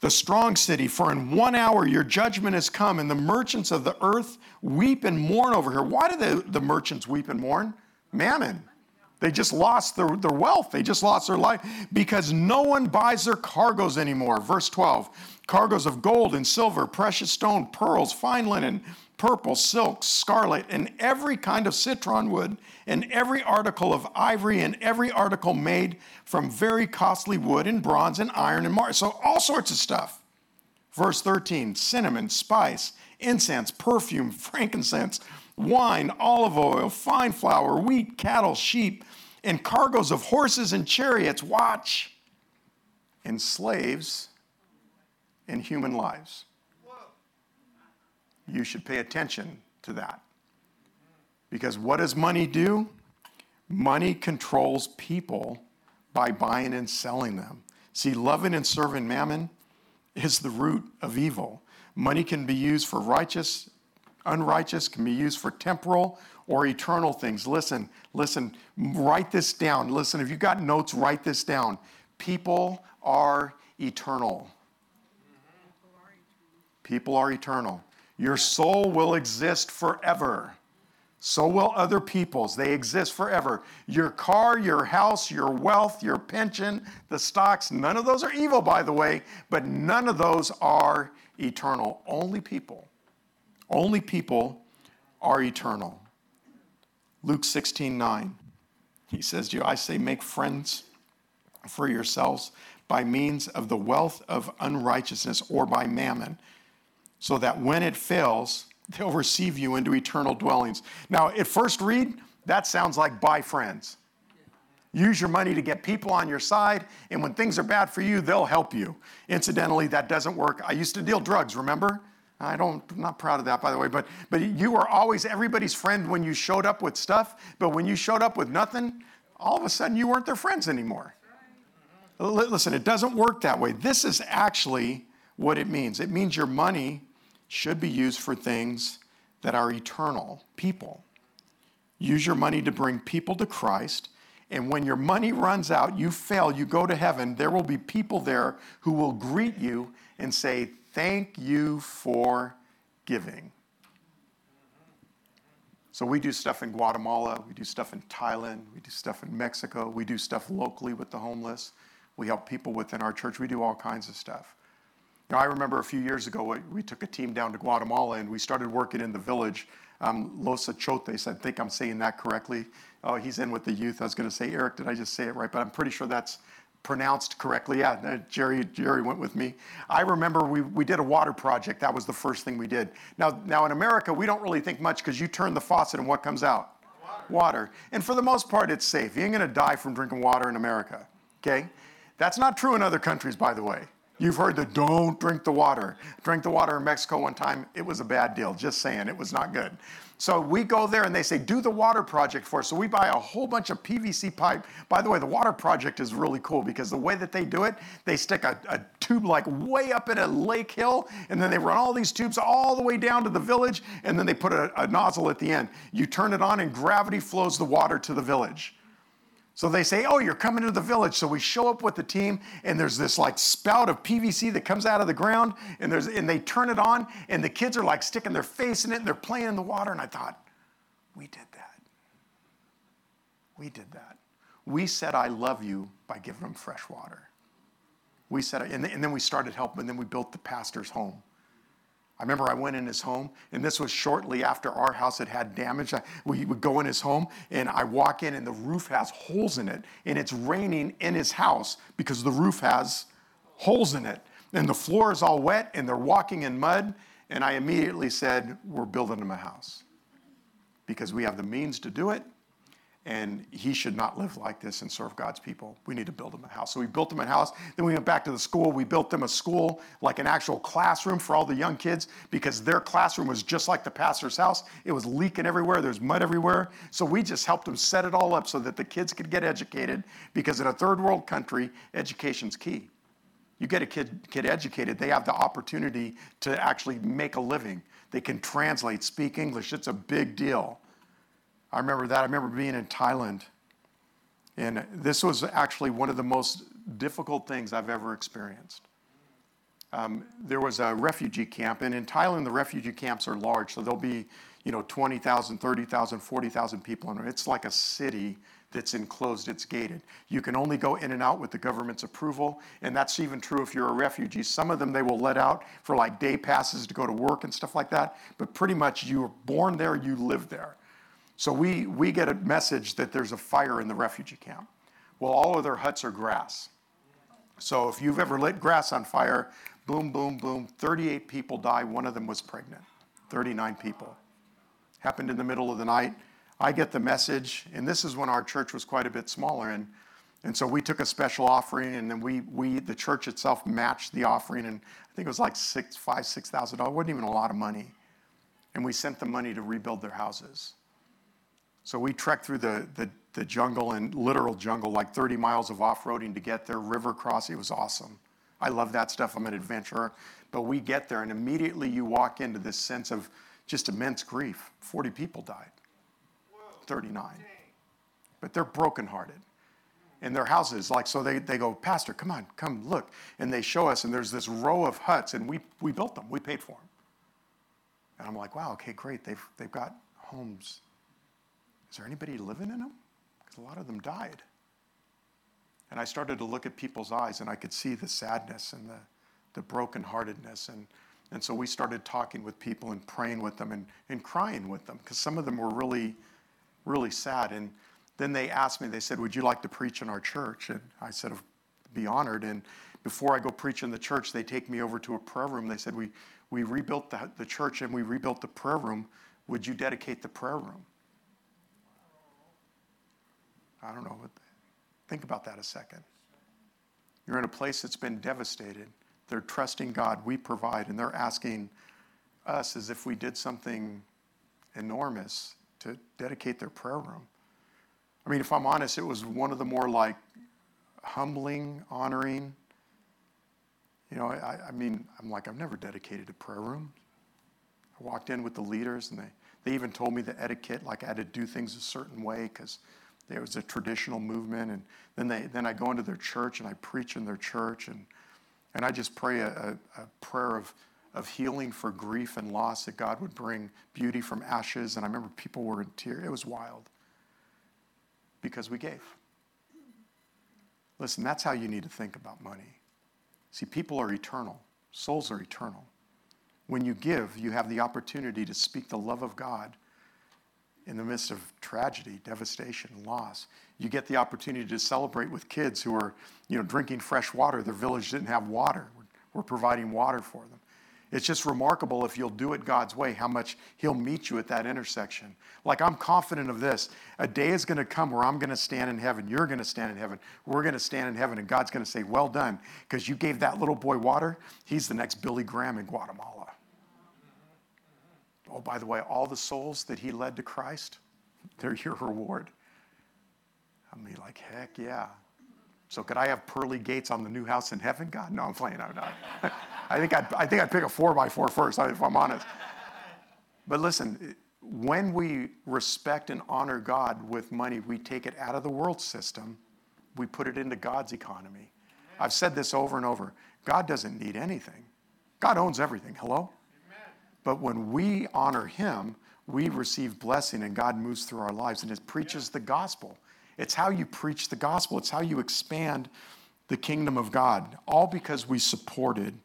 The strong city, for in one hour your judgment has come, and the merchants of the earth weep and mourn over her. Why do the, the merchants weep and mourn? Mammon. They just lost their, their wealth. They just lost their life because no one buys their cargoes anymore. Verse 12 cargoes of gold and silver, precious stone, pearls, fine linen, purple, silk, scarlet, and every kind of citron wood, and every article of ivory, and every article made from very costly wood and bronze and iron and marble. So, all sorts of stuff. Verse 13 cinnamon, spice, incense, perfume, (laughs) frankincense wine, olive oil, fine flour, wheat, cattle, sheep, and cargoes of horses and chariots, watch, and slaves and human lives. You should pay attention to that. Because what does money do? Money controls people by buying and selling them. See, loving and serving mammon is the root of evil. Money can be used for righteous unrighteous can be used for temporal or eternal things. Listen, listen, write this down. Listen, if you've got notes, write this down. People are eternal. People are eternal. Your soul will exist forever. So will other people's. They exist forever. Your car, your house, your wealth, your pension, the stocks, none of those are evil, by the way, but none of those are eternal. Only people only people are eternal. Luke 16 9. He says to you, I say, make friends for yourselves by means of the wealth of unrighteousness or by mammon, so that when it fails, (laughs) they'll receive you into eternal dwellings. Now, at first read, that sounds like buy friends. Use your money to get people on your side, and when things are bad for you, they'll help you. Incidentally, that doesn't work. I used to deal drugs, remember? I don't, I'm not proud of that, by the way, but, but you were always everybody's friend when you showed up with stuff, but when you showed up with nothing, all of a sudden you weren't their friends anymore. Listen, it doesn't work that way. This is actually what it means it means your money should be used for things that are eternal, people. Use your money to bring people to Christ. And when your money runs out, you fail, you go to heaven, there will be people there who will greet you and say, Thank you for giving. So we do stuff in Guatemala, we do stuff in Thailand, we do stuff in Mexico, we do stuff locally with the homeless. We help people within our church. We do all kinds of stuff. Now, I remember a few years ago, we took a team down to Guatemala and we started working in the village. Um, Los Achotes, I think I'm saying that correctly. Oh, he's in with the youth. I was going to say, Eric, did I just say it right? But I'm pretty sure that's pronounced correctly. Yeah, Jerry, Jerry went with me. I remember we, we did a water project. That was the first thing we did. Now, now in America, we don't really think much because you turn the faucet and what comes out? Water. water. And for the most part, it's safe. You ain't going to die from drinking water in America. Okay? That's not true in other countries, by the way. You've heard the don't drink the water. Drink the water in Mexico one time. It was a bad deal. Just saying, it was not good. So we go there and they say, do the water project for us. So we buy a whole bunch of PVC pipe. By the way, the water project is really cool because the way that they do it, they stick a, a tube like way up in a lake hill, and then they run all these tubes all the way down to the village, and then they put a, a nozzle at the end. You turn it on, and gravity flows the water to the village. So they say, Oh, you're coming to the village. So we show up with the team, and there's this like spout of PVC that comes out of the ground, and, there's, and they turn it on, and the kids are like sticking their face in it, and they're playing in the water. And I thought, We did that. We did that. We said, I love you by giving them fresh water. We said, and and then we started helping, and then we built the pastor's home. I remember I went in his home, and this was shortly after our house had had damage. I, we would go in his home, and I walk in, and the roof has holes in it, and it's raining in his house because the roof has holes in it. And the floor is all wet, and they're walking in mud. And I immediately said, We're building him a house because we have the means to do it, and he should not live like this and serve God's people. We need to build him a house. So we built him a house. Then we went back to the school. We built them a school, like an actual classroom for all the young kids, because their classroom was just like the pastor's house. It was leaking everywhere. There's mud everywhere. So we just helped them set it all up so that the kids could get educated, because in a third world country, education's key. You get a kid, kid educated, they have the opportunity to actually make a living. They can translate, speak English. It's a big deal. I remember that. I remember being in Thailand. And this was actually one of the most difficult things I've ever experienced. Um, there was a refugee camp, and in Thailand, the refugee camps are large, so there'll be, you know, 20,000, 30,000, 40,000 people in it. It's like a city that's enclosed, it's gated. You can only go in and out with the government's approval, and that's even true if you're a refugee. Some of them they will let out for like day passes to go to work and stuff like that, but pretty much you were born there, you live there. So we, we get a message that there's a fire in the refugee camp. Well, all of their huts are grass. So if you've ever lit grass on fire, boom, boom, boom, 38 people die. One of them was pregnant. 39 people. Happened in the middle of the night. I get the message, and this is when our church was quite a bit smaller. And, and so we took a special offering, and then we, we the church itself matched the offering, and I think it was like six, five, six thousand dollars. It wasn't even a lot of money. And we sent the money to rebuild their houses. So we trekked through the, the, the jungle and literal jungle, like 30 miles of off roading to get there, river crossing. It was awesome. I love that stuff. I'm an adventurer. But we get there, and immediately you walk into this sense of just immense grief. 40 people died, 39. But they're brokenhearted. And their houses, like, so they, they go, Pastor, come on, come look. And they show us, and there's this row of huts, and we, we built them, we paid for them. And I'm like, wow, okay, great. They've, they've got homes is there anybody living in them? Because a lot of them died. And I started to look at people's eyes and I could see the sadness and the, the brokenheartedness. And, and so we started talking with people and praying with them and, and crying with them because some of them were really, really sad. And then they asked me, they said, Would you like to preach in our church? And I said, Be honored. And before I go preach in the church, they take me over to a prayer room. They said, We, we rebuilt the, the church and we rebuilt the prayer room. Would you dedicate the prayer room? I don't know. Think about that a second. You're in a place that's been devastated. They're trusting God, we provide, and they're asking us as if we did something enormous to dedicate their prayer room. I mean, if I'm honest, it was one of the more like humbling, honoring. You know, I, I mean, I'm like, I've never dedicated a prayer room. I walked in with the leaders, and they, they even told me the etiquette, like I had to do things a certain way because there was a traditional movement, and then they then I go into their church and I preach in their church, and and I just pray a, a, a prayer of of healing for grief and loss that God would bring beauty from ashes. And I remember people were in tears. It was wild because we gave. Listen, that's how you need to think about money. See, people are eternal, souls are eternal. When you give, you have the opportunity to speak the love of God in the midst of tragedy, devastation, loss. You get the opportunity to celebrate with kids who are, you know, drinking fresh water. Their village didn't have water. We're, we're providing water for them. It's just remarkable if you'll do it God's way, how much He'll meet you at that intersection. Like, I'm confident of this. A day is going to come where I'm going to stand in heaven. You're going to stand in heaven. We're going to stand in heaven, and God's going to say, Well done, because you gave that little boy water. He's the next Billy Graham in Guatemala. Oh, by the way, all the souls that he led to Christ, they're your reward. I'm be like, heck yeah. So could I have pearly gates on the new house in heaven? God, no, I'm playing. I'm not. (laughs) I think I'd, I think I'd pick a four by four first, if I'm honest. But listen, when we respect and honor God with money, we take it out of the world system, we put it into God's economy. I've said this over and over. God doesn't need anything. God owns everything. Hello? But when we honor Him, we receive blessing and God moves through our lives and it preaches the gospel. It's how you preach the gospel, it's how you expand the kingdom of God, all because we supported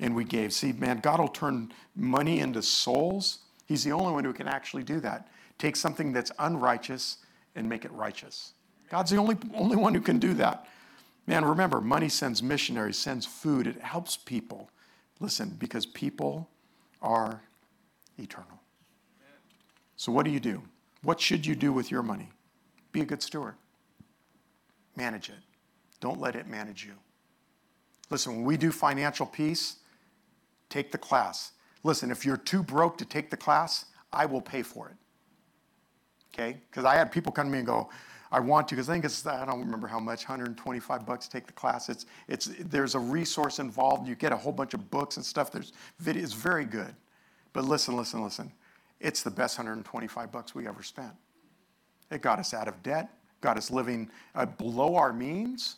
and we gave. See, man, God will turn money into souls. He's the only one who can actually do that. Take something that's unrighteous and make it righteous. God's the only, only one who can do that. Man, remember, money sends missionaries, sends food, it helps people. Listen, because people are eternal. So, what do you do? What should you do with your money? Be a good steward. Manage it. Don't let it manage you. Listen, when we do financial peace, take the class. Listen, if you're too broke to take the class, I will pay for it. Okay? Because I had people come to me and go, I want to, because I think it's, I don't remember how much, 125 bucks take the class. It's, it's, there's a resource involved. You get a whole bunch of books and stuff. There's video, it's very good. But listen, listen, listen. It's the best 125 bucks we ever spent. It got us out of debt, got us living uh, below our means,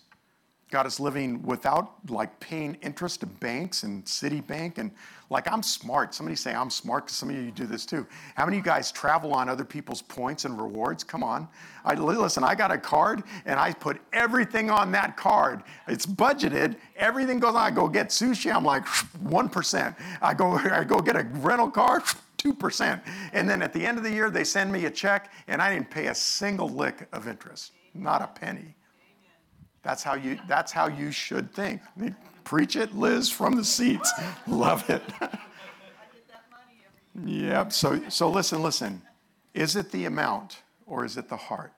got us living without like paying interest to banks and Citibank. And like, I'm smart. Somebody say I'm smart because some of you do this too. How many of you guys travel on other people's points and rewards? Come on. I, listen, I got a card and I put everything on that card. It's budgeted. Everything goes on. I go get sushi. I'm like (laughs) 1%. I go, I go get a rental car. (laughs) 2%. And then at the end of the year, they send me a check, and I didn't pay a single lick of interest, not a penny. That's how you, that's how you should think. Preach it, Liz, from the seats. (laughs) Love it. (laughs) yep. So, so listen, listen. Is it the amount or is it the heart?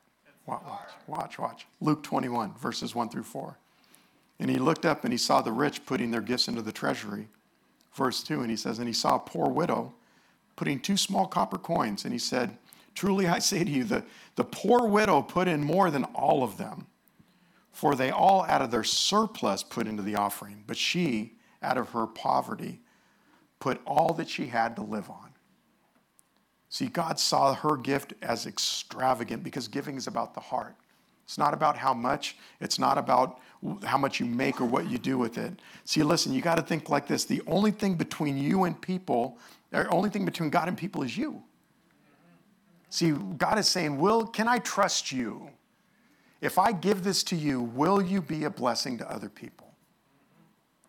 Watch, watch, watch, watch. Luke 21, verses 1 through 4. And he looked up and he saw the rich putting their gifts into the treasury. Verse 2, and he says, And he saw a poor widow putting two small copper coins. And he said, Truly I say to you, the, the poor widow put in more than all of them for they all out of their surplus put into the offering, but she, out of her poverty, put all that she had to live on. See, God saw her gift as extravagant because giving is about the heart. It's not about how much, it's not about how much you make or what you do with it. See, listen, you got to think like this the only thing between you and people, the only thing between God and people is you. See, God is saying, Will, can I trust you? If I give this to you, will you be a blessing to other people?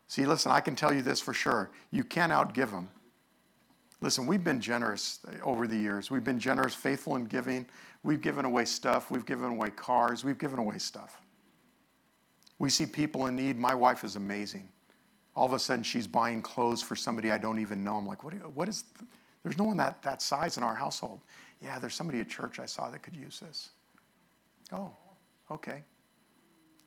See, listen, I can tell you this for sure. You can't outgive them. Listen, we've been generous over the years. We've been generous, faithful in giving. We've given away stuff. We've given away cars. We've given away stuff. We see people in need. My wife is amazing. All of a sudden, she's buying clothes for somebody I don't even know. I'm like, what, you, what is, th- there's no one that, that size in our household. Yeah, there's somebody at church I saw that could use this. Oh, Okay.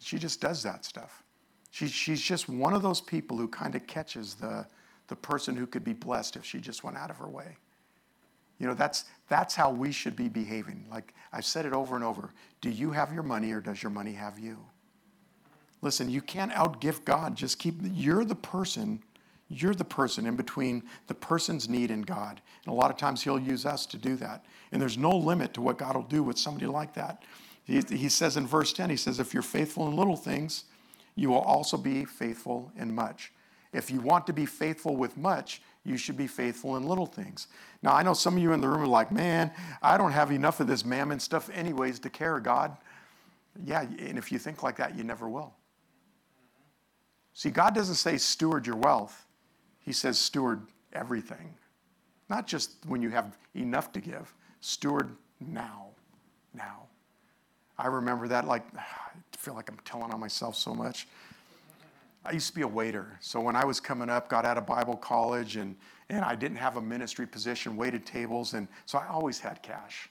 She just does that stuff. She, she's just one of those people who kind of catches the, the person who could be blessed if she just went out of her way. You know, that's, that's how we should be behaving. Like I've said it over and over. Do you have your money or does your money have you? Listen, you can't outgive God. Just keep, you're the person, you're the person in between the person's need and God. And a lot of times He'll use us to do that. And there's no limit to what God will do with somebody like that. He, he says in verse 10, he says, If you're faithful in little things, you will also be faithful in much. If you want to be faithful with much, you should be faithful in little things. Now, I know some of you in the room are like, man, I don't have enough of this mammon stuff, anyways, to care, God. Yeah, and if you think like that, you never will. See, God doesn't say steward your wealth, He says steward everything. Not just when you have enough to give, steward now. Now. I remember that like, (sighs) I feel like I'm telling on myself so much. I used to be a waiter. So when I was coming up, got out of Bible college and, and I didn't have a ministry position, waited tables, and so I always had cash.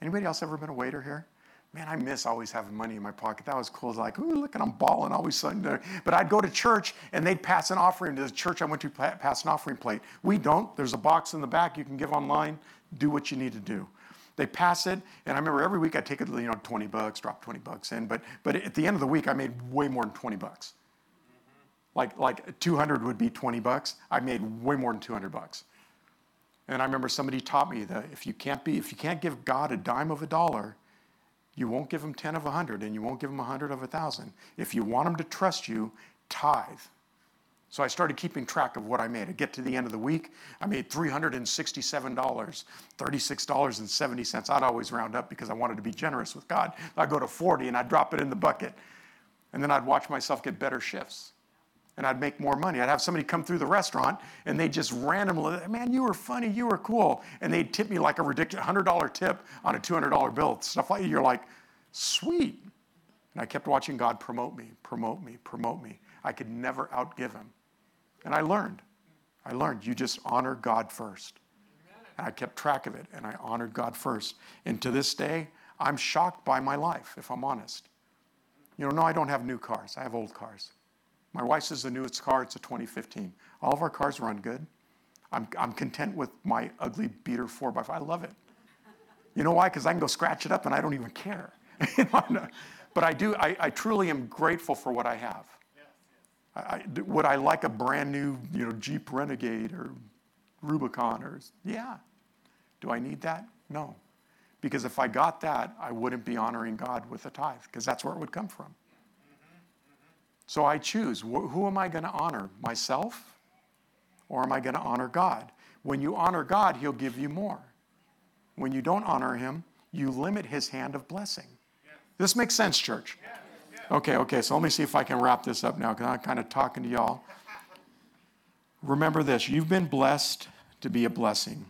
Anybody else ever been a waiter here? Man, I miss always having money in my pocket. That was cool. It's like, ooh, look at I'm balling always something. But I'd go to church and they'd pass an offering to the church I went to pass an offering plate. We don't. There's a box in the back you can give online. Do what you need to do. They pass it, and I remember every week I'd take it, you know, 20 bucks, drop 20 bucks in. But, but at the end of the week, I made way more than 20 bucks. Mm-hmm. Like, like 200 would be 20 bucks. I made way more than 200 bucks. And I remember somebody taught me that if you can't be, if you can't give God a dime of a dollar, you won't give him 10 of a 100 and you won't give him a 100 of a 1,000. If you want him to trust you, tithe. So I started keeping track of what I made. I get to the end of the week, I made $367, $36.70. I'd always round up because I wanted to be generous with God. I'd go to 40 and I'd drop it in the bucket. And then I'd watch myself get better shifts. And I'd make more money. I'd have somebody come through the restaurant and they just randomly, man, you were funny, you were cool. And they'd tip me like a ridiculous $100 tip on a $200 bill. Stuff like you're like, sweet. And I kept watching God promote me, promote me, promote me. I could never outgive him. And I learned. I learned you just honor God first. And I kept track of it and I honored God first. And to this day, I'm shocked by my life, if I'm honest. You know, no, I don't have new cars. I have old cars. My wife says the newest car, it's a 2015. All of our cars run good. I'm, I'm content with my ugly beater 4x4. I love it. You know why? Because I can go scratch it up and I don't even care. (laughs) but I do, I, I, truly am grateful for what I have. I, would I like a brand new, you know, Jeep Renegade or Rubicon or, yeah. Do I need that? No. Because if I got that, I wouldn't be honoring God with a tithe, because that's where it would come from. So I choose who am I going to honor? Myself or am I going to honor God? When you honor God, He'll give you more. When you don't honor Him, you limit His hand of blessing. This makes sense, church? Okay, okay, so let me see if I can wrap this up now because I'm kind of talking to y'all. Remember this you've been blessed to be a blessing.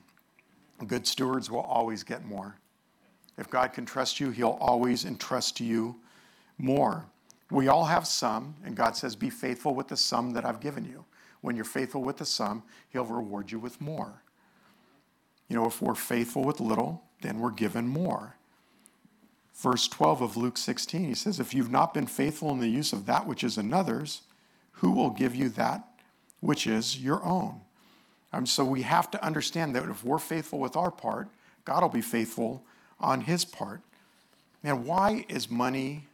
Good stewards will always get more. If God can trust you, He'll always entrust to you more. We all have some, and God says, Be faithful with the sum that I've given you. When you're faithful with the sum, He'll reward you with more. You know, if we're faithful with little, then we're given more. Verse 12 of Luke 16, he says, If you've not been faithful in the use of that which is another's, who will give you that which is your own? Um, so we have to understand that if we're faithful with our part, God will be faithful on his part. Man, why is money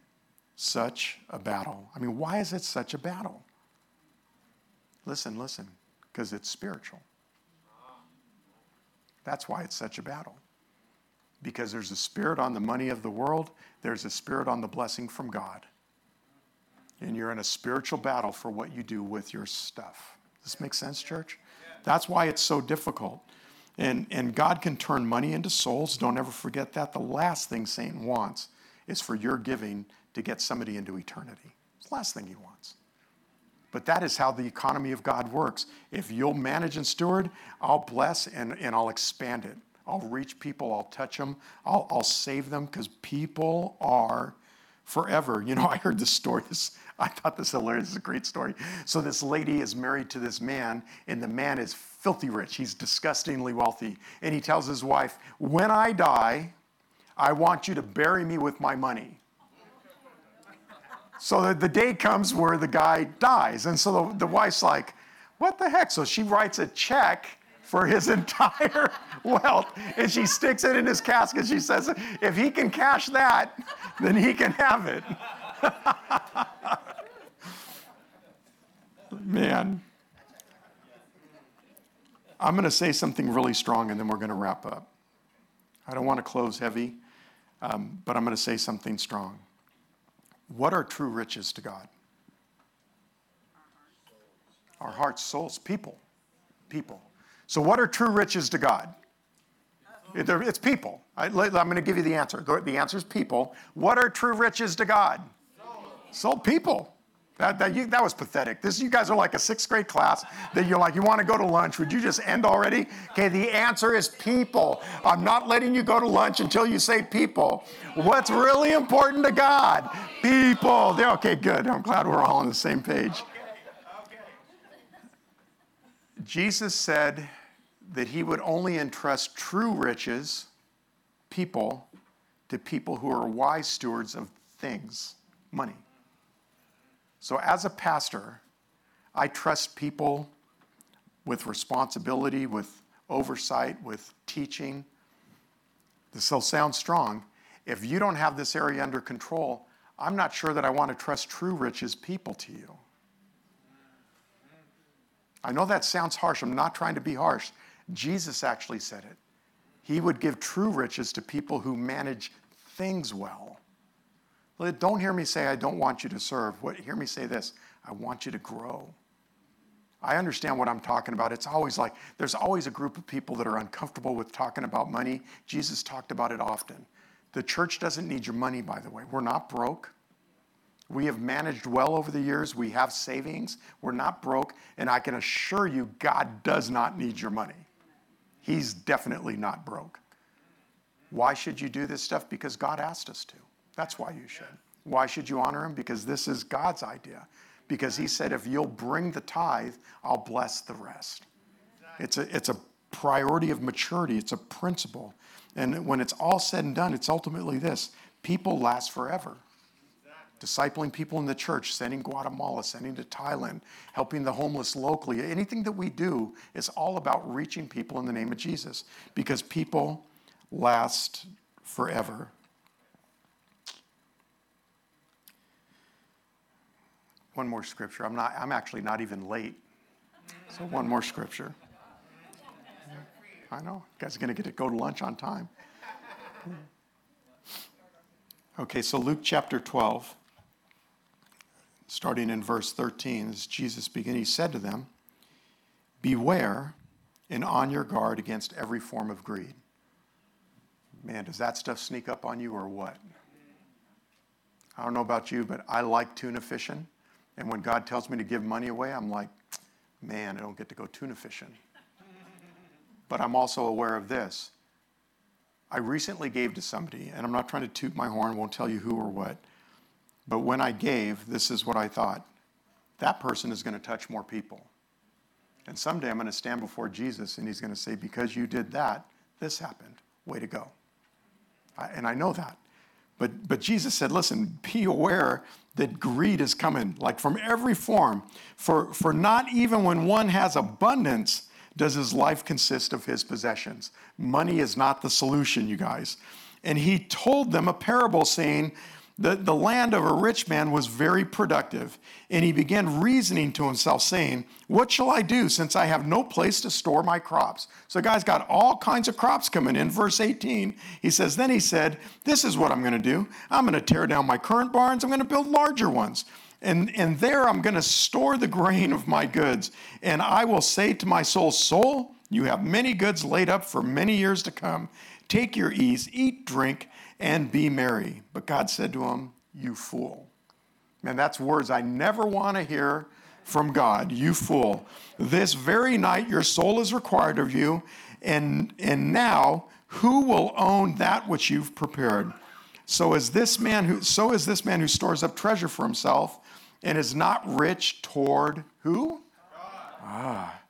such a battle? I mean, why is it such a battle? Listen, listen, because it's spiritual. That's why it's such a battle. Because there's a spirit on the money of the world, there's a spirit on the blessing from God. And you're in a spiritual battle for what you do with your stuff. Does this make sense, church? That's why it's so difficult. And, and God can turn money into souls. Don't ever forget that. The last thing Satan wants is for your giving to get somebody into eternity. It's the last thing he wants. But that is how the economy of God works. If you'll manage and steward, I'll bless and, and I'll expand it. I'll reach people, I'll touch them, I'll, I'll save them because people are forever. You know, (laughs) I heard this story. This, I thought this hilarious. This is a great story. So this lady is married to this man, and the man is filthy rich. He's disgustingly wealthy. And he tells his wife, When I die, I want you to bury me with my money. So the, day comes where the guy dies. And so the, the wife's like, What the heck? So she writes a check for his entire (laughs) wealth and she sticks it in his casket. She says, If he can cash that, then he can have it. (laughs) Man. I'm going to say something really strong and then we're going to wrap up. I don't want to close heavy, um, but I'm going to say something strong. What are true riches to God? Our hearts, souls, people. People. So, what are true riches to God? It's people. I, am going to give you the answer. The answer is people. What are true riches to God? Soul people. That, that, you, that was pathetic. This, you guys are like a sixth grade class that you're like, you want to go to lunch. Would you just end already? Okay, the answer is people. I'm not letting you go to lunch until you say people. What's really important to God? People. They're, okay, good. I'm glad we're all on the same page. Jesus said that he would only entrust true riches, people, to people who are wise stewards of things, money. So, as a pastor, I trust people with responsibility, with oversight, with teaching. This will sound strong. If you don't have this area under control, I'm not sure that I want to trust true riches people to you. I know that sounds harsh. I'm not trying to be harsh. Jesus actually said it. He would give true riches to people who manage things well. Don't hear me say, I don't want you to serve. What, hear me say this I want you to grow. I understand what I'm talking about. It's always like there's always a group of people that are uncomfortable with talking about money. Jesus talked about it often. The church doesn't need your money, by the way. We're not broke. We have managed well over the years. We have savings. We're not broke. And I can assure you, God does not need your money. He's definitely not broke. Why should you do this stuff? Because God asked us to. That's why you should. Why should you honor him? Because this is God's idea. Because he said, if you'll bring the tithe, I'll bless the rest. It's a, it's a priority of maturity, it's a principle. And when it's all said and done, it's ultimately this people last forever. Discipling people in the church, sending Guatemala, sending to Thailand, helping the homeless locally. Anything that we do is all about reaching people in the name of Jesus because people last forever. One more scripture. I'm not I'm actually not even late. So one more scripture. I know. You guys are going to get to go to lunch on time. Okay, so Luke chapter 12, starting in verse 13, as Jesus began, he said to them, Beware and on your guard against every form of greed. Man, does that stuff sneak up on you or what? I don't know about you, but I like tuna fishing. And when God tells me to give money away, I'm like, man, I don't get to go tuna fishing. But I'm also aware of this. I recently gave to somebody, and I'm not trying to toot my horn, won't tell you who or what. But when I gave, this is what I thought that person is going to touch more people. And someday I'm going to stand before Jesus and he's going to say, Because you did that, this happened. Way to go. I, and I know that. But, but Jesus said, Listen, be aware that greed is coming, like from every form. For, for not even when one has abundance does his life consist of his possessions. Money is not the solution, you guys. And he told them a parable saying, the, the land of a rich man was very productive, and he began reasoning to himself, saying, What shall I do since I have no place to store my crops? So, guy's got all kinds of crops coming in. Verse 18, he says, Then he said, This is what I'm going to do. I'm going to tear down my current barns, I'm going to build larger ones. And, and there I'm going to store the grain of my goods. And I will say to my soul, Soul, you have many goods laid up for many years to come. Take your ease, eat, drink and be merry. But God said to him, You fool. Man, that's words I never want to hear from God. You fool. This very night your soul is required of you, and, and now who will own that which you've prepared? So is this man who so is this man who stores up treasure for himself and is not rich toward who? Ah.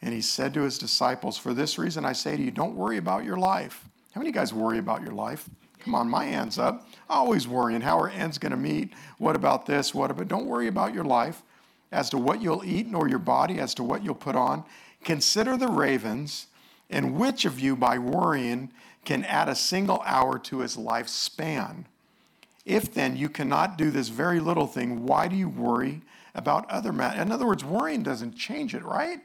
And he said to his disciples, For this reason I say to you, don't worry about your life. How many guys worry about your life? Come on, my hand's up. Always worrying how our end's going to meet. What about this? What about? Don't worry about your life as to what you'll eat, nor your body as to what you'll put on. Consider the ravens, and which of you, by worrying, can add a single hour to his lifespan? If then you cannot do this very little thing, why do you worry about other matters? In other words, worrying doesn't change it, right?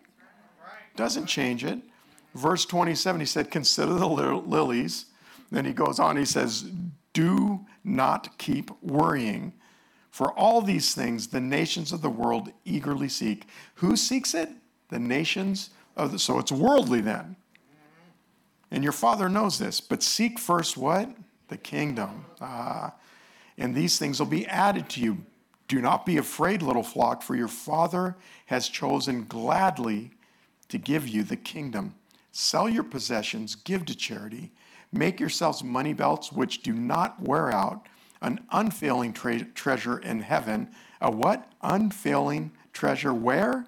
Doesn't change it. Verse 27, he said, Consider the lilies then he goes on, he says, Do not keep worrying. For all these things the nations of the world eagerly seek. Who seeks it? The nations of the, so it's worldly then. And your father knows this, but seek first what? The kingdom. Ah, and these things will be added to you. Do not be afraid, little flock, for your father has chosen gladly to give you the kingdom. Sell your possessions, give to charity Make yourselves money belts which do not wear out, an unfailing tre- treasure in heaven. A what? Unfailing treasure where?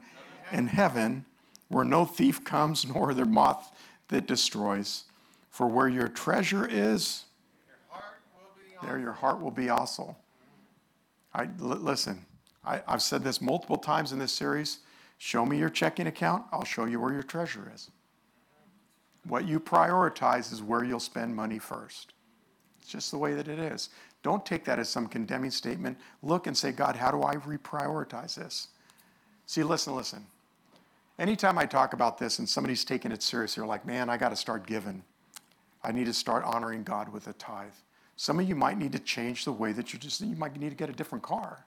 In heaven, where no thief comes (laughs) nor the moth that destroys. For where your treasure is, there your heart will be also. I, l- listen, I, I've said this multiple times in this series. Show me your checking account, I'll show you where your treasure is. What you prioritize is where you'll spend money first. It's just the way that it is. Don't take that as some condemning statement. Look and say, God, how do I reprioritize this? See, listen, listen. Anytime I talk about this and somebody's taking it serious, they're like, man, I got to start giving. I need to start honoring God with a tithe. Some of you might need to change the way that you just, you might need to get a different car.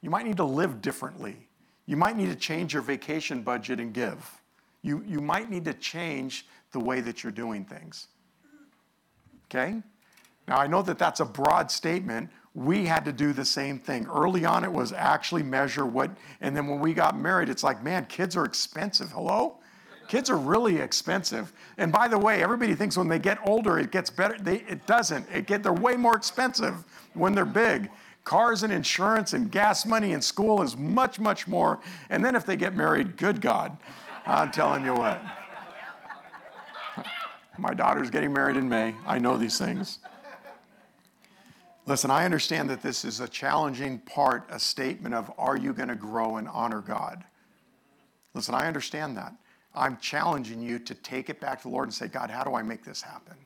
You might need to live differently. You might need to change your vacation budget and give you, you might need to change the way that you're doing things. Okay? Now, I know that that's a broad statement. We had to do the same thing. Early on, it was actually measure what, and then when we got married, it's like, man, kids are expensive. Hello? Kids are really expensive. And by the way, everybody thinks when they get older, it gets better. They, it doesn't. It get, they're way more expensive when they're big. Cars and insurance and gas money and school is much, much more. And then if they get married, good God. I'm telling you what. My daughter's getting married in May. I know these things. Listen, I understand that this is a challenging part, a statement of are you going to grow and honor God? Listen, I understand that. I'm challenging you to take it back to the Lord and say, God, how do I make this happen?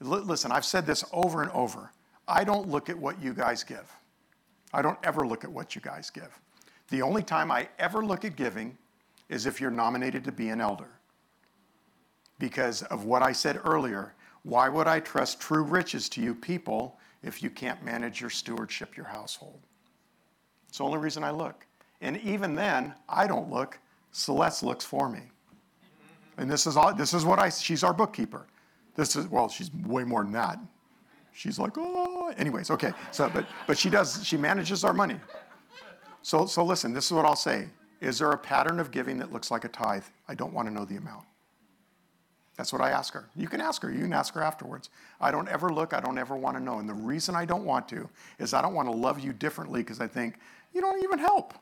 Listen, I've said this over and over. I don't look at what you guys give. I don't ever look at what you guys give. The only time I ever look at giving is if you're nominated to be an elder. Because of what I said earlier, why would I trust true riches to you people if you can't manage your stewardship, your household? It's the only reason I look. And even then, I don't look. Celeste looks for me. And this is all, this is what I she's our bookkeeper. This is well, she's way more than that. She's like, oh, anyways, okay. So but but she does, she manages our money. So so listen, this is what I'll say. Is there a pattern of giving that looks like a tithe? I don't want to know the amount. That's what I ask her. You can ask her. You can ask her afterwards. I don't ever look. I don't ever want to know. And the reason I don't want to is I don't want to love you differently because I think you don't even help.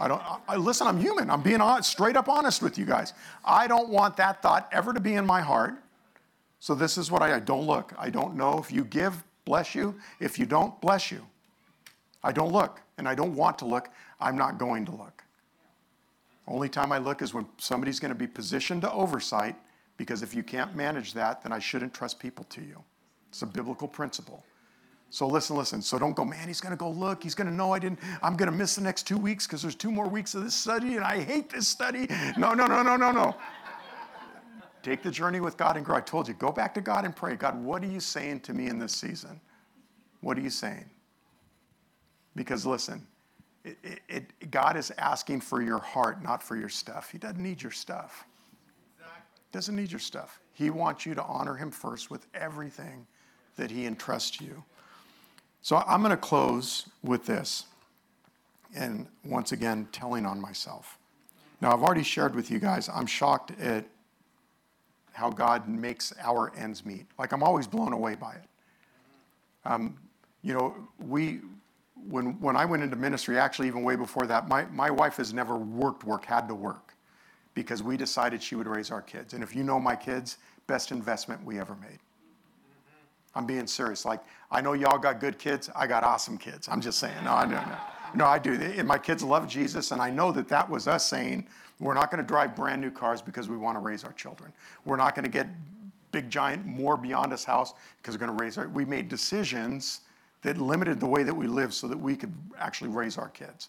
I don't. I, listen. I'm human. I'm being honest, straight up honest with you guys. I don't want that thought ever to be in my heart. So this is what I, I don't look. I don't know if you give. Bless you. If you don't, bless you. I don't look, and I don't want to look. I'm not going to look. Only time I look is when somebody's going to be positioned to oversight because if you can't manage that, then I shouldn't trust people to you. It's a biblical principle. So listen, listen. So don't go, man, he's going to go look. He's going to know I didn't, I'm going to miss the next two weeks because there's two more weeks of this study and I hate this study. No, no, no, no, no, no. Take the journey with God and grow. I told you, go back to God and pray. God, what are you saying to me in this season? What are you saying? Because listen, it, it, it, God is asking for your heart, not for your stuff. He doesn't need your stuff. Doesn't need your stuff. He wants you to honor him first with everything that he entrusts you. So I'm going to close with this. And once again, telling on myself. Now, I've already shared with you guys, I'm shocked at how God makes our ends meet. Like, I'm always blown away by it. Um, you know, we, when, when I went into ministry, actually, even way before that, my, my wife has never worked work, had to work because we decided she would raise our kids. And if you know my kids, best investment we ever made. Mm-hmm. I'm being serious. Like, I know y'all got good kids. I got awesome kids. I'm just saying. No, I don't know. (laughs) No, I do. And my kids love Jesus, and I know that that was us saying, we're not going to drive brand new cars because we want to raise our children. We're not going to get big, giant, more beyond us house because we're going to raise our. We made decisions that limited the way that we live so that we could actually raise our kids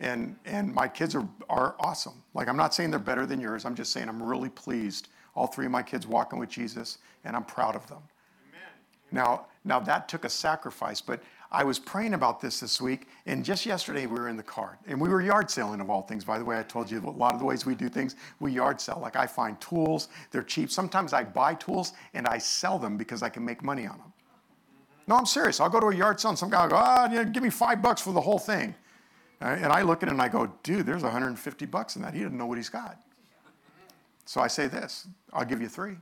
mm-hmm. and and my kids are are awesome. Like I'm not saying they're better than yours. I'm just saying I'm really pleased. All three of my kids walking with Jesus, and I'm proud of them. Amen. Now, now that took a sacrifice, but I was praying about this this week, and just yesterday we were in the car, and we were yard selling of all things. By the way, I told you a lot of the ways we do things. We yard sell. Like I find tools, they're cheap. Sometimes I buy tools and I sell them because I can make money on them. No, I'm serious. I'll go to a yard sale and some guy will go, ah, give me five bucks for the whole thing. And I look at it and I go, dude, there's 150 bucks in that. He doesn't know what he's got. So I say this I'll give you three.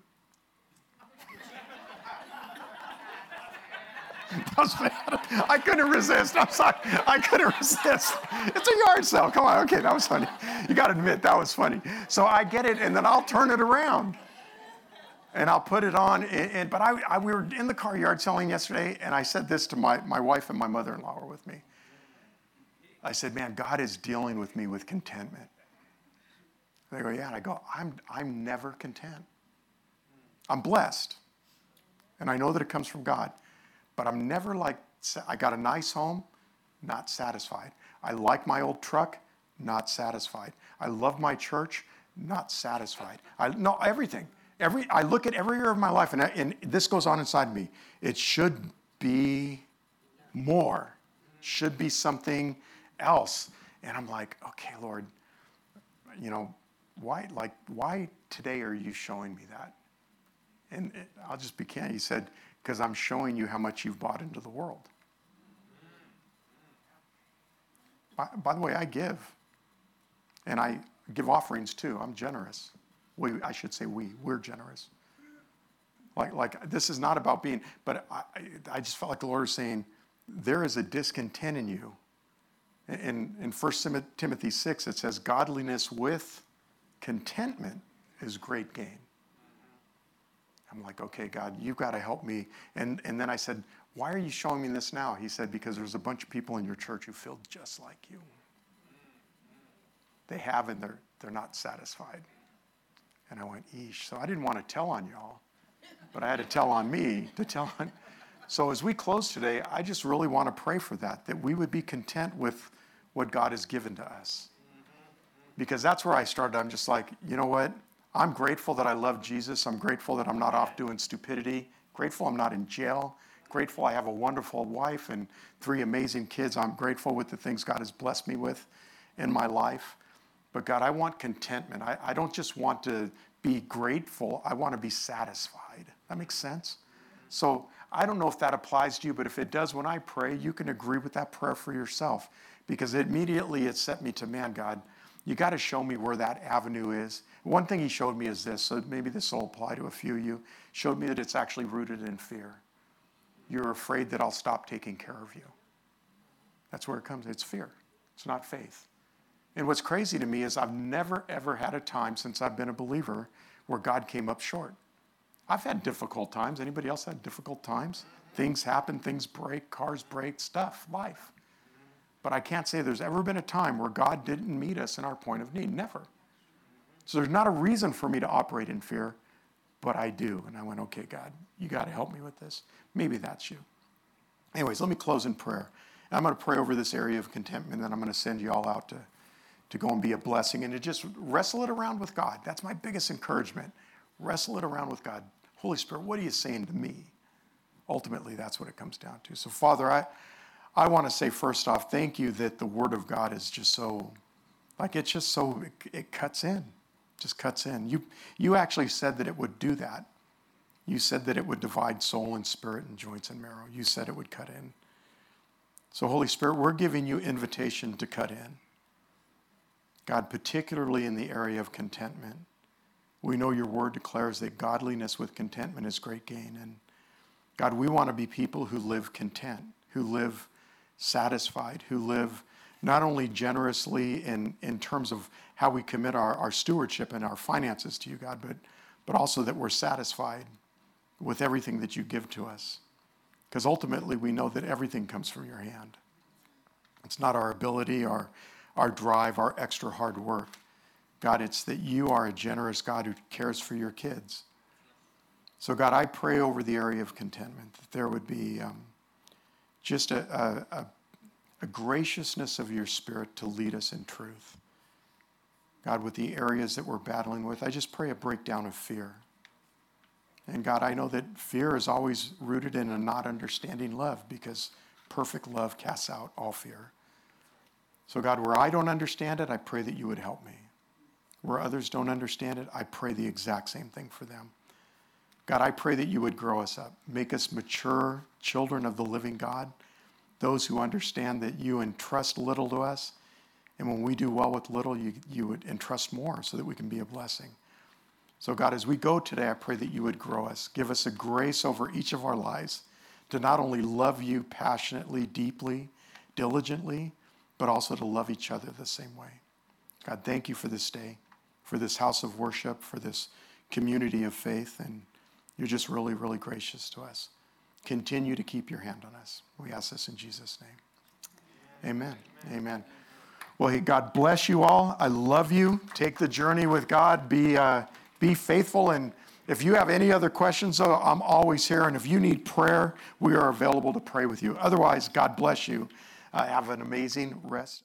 (laughs) I couldn't resist. I'm sorry. I couldn't resist. It's a yard sale. Come on. Okay, that was funny. You got to admit, that was funny. So I get it, and then I'll turn it around. And I'll put it on. And, and but I, I, we were in the car yard selling yesterday, and I said this to my, my wife and my mother in law were with me. I said, man, God is dealing with me with contentment. They go, yeah. And I go, I'm, I'm never content. I'm blessed. And I know that it comes from God. But I'm never like, I got a nice home, not satisfied. I like my old truck, not satisfied. I love my church, not satisfied. I know everything. Every, I look at every year of my life, and, I, and this goes on inside me. It should be more, should be something else. And I'm like, okay, Lord, you know, why, like, why today are you showing me that? And it, I'll just be candid. He said, because I'm showing you how much you've bought into the world. By, by, the way, I give. And I give offerings too. I'm generous. We, I should say we, we're generous. Like, like this is not about being, but I, I just felt like the Lord was saying, there is a discontent in you in, in 1 Timothy 6, it says, Godliness with contentment is great gain. I'm like, okay, God, you've got to help me. And, and then I said, why are you showing me this now? He said, because there's a bunch of people in your church who feel just like you. They have, and they're, they're not satisfied. And I went, eesh. So I didn't want to tell on y'all, but I had to tell on me to tell on. (laughs) So as we close today, I just really want to pray for that, that we would be content with what God has given to us. Because that's where I started. I'm just like, you know what? I'm grateful that I love Jesus. I'm grateful that I'm not off doing stupidity. Grateful I'm not in jail. Grateful I have a wonderful wife and three amazing kids. I'm grateful with the things God has blessed me with in my life. But God, I want contentment. I, I don't just want to be grateful, I want to be satisfied. That makes sense? So I don't know if that applies to you, but if it does, when I pray, you can agree with that prayer for yourself because immediately it set me to, man, God, you got to show me where that avenue is. One thing he showed me is this, so maybe this will apply to a few of you. Showed me that it's actually rooted in fear. You're afraid that I'll stop taking care of you. That's where it comes. It's fear. It's not faith. And what's crazy to me is I've never ever had a time since I've been a believer where God came up short. I've had difficult times. Anybody else had difficult times? Things happen, things break, cars break, stuff, life. But I can't say there's ever been a time where God didn't meet us in our point of need. Never. So there's not a reason for me to operate in fear, but I do. And I went, okay, God, you got to help me with this. Maybe that's you. Anyways, let me close in prayer. I'm going to pray over this area of contentment, and then I'm going to send you all out to, to go and be a blessing and to just wrestle it around with God. That's my biggest encouragement. Wrestle it around with God. Holy Spirit, what are you saying to me? Ultimately, that's what it comes down to. So, Father, I, I want to say first off, thank you that the Word of God is just so, like it's just so, it, it cuts in just cuts in. You, you actually said that it would do that. You said that it would divide soul and spirit and joints and marrow. You said it would cut in. So, Holy Spirit, we're giving you invitation to cut in. God, particularly in the area of contentment. We know your word declares that godliness with contentment is great gain. And God, we want to be people who live content, who live satisfied, who live not only generously in, in terms of how we commit our, our stewardship and our finances to you, God, but, but also that we're satisfied with everything that you give to us. Because ultimately, we know that everything comes from your hand. It's not our ability, our, our drive, our extra hard work. God, it's that you are a generous God who cares for your kids. So, God, I pray over the area of contentment that there would be um, just a, a, a graciousness of your spirit to lead us in truth. God, with the areas that we're battling with, I just pray a breakdown of fear. And God, I know that fear is always rooted in a not understanding love because perfect love casts out all fear. So, God, where I don't understand it, I pray that you would help me. Where others don't understand it, I pray the exact same thing for them. God, I pray that you would grow us up, make us mature children of the living God, those who understand that you entrust little to us and when we do well with little, you, you would entrust more so that we can be a blessing. So, God, as we go today, I pray that you would grow us. Give us a grace over each of our lives to not only love you passionately, deeply, diligently, but also to love each other the same way. God, thank you for this day, for this house of worship, for this community of faith, and you're just really, really gracious to us. Continue to keep your hand on us. We ask this in Jesus' name. Amen. Amen. Amen. Well, hey, God bless you all. I love you. Take the journey with God. Be, uh, be faithful. And if you have any other questions, though, I'm always here. And if you need prayer, we are available to pray with you. Otherwise, God bless you. Have an amazing rest.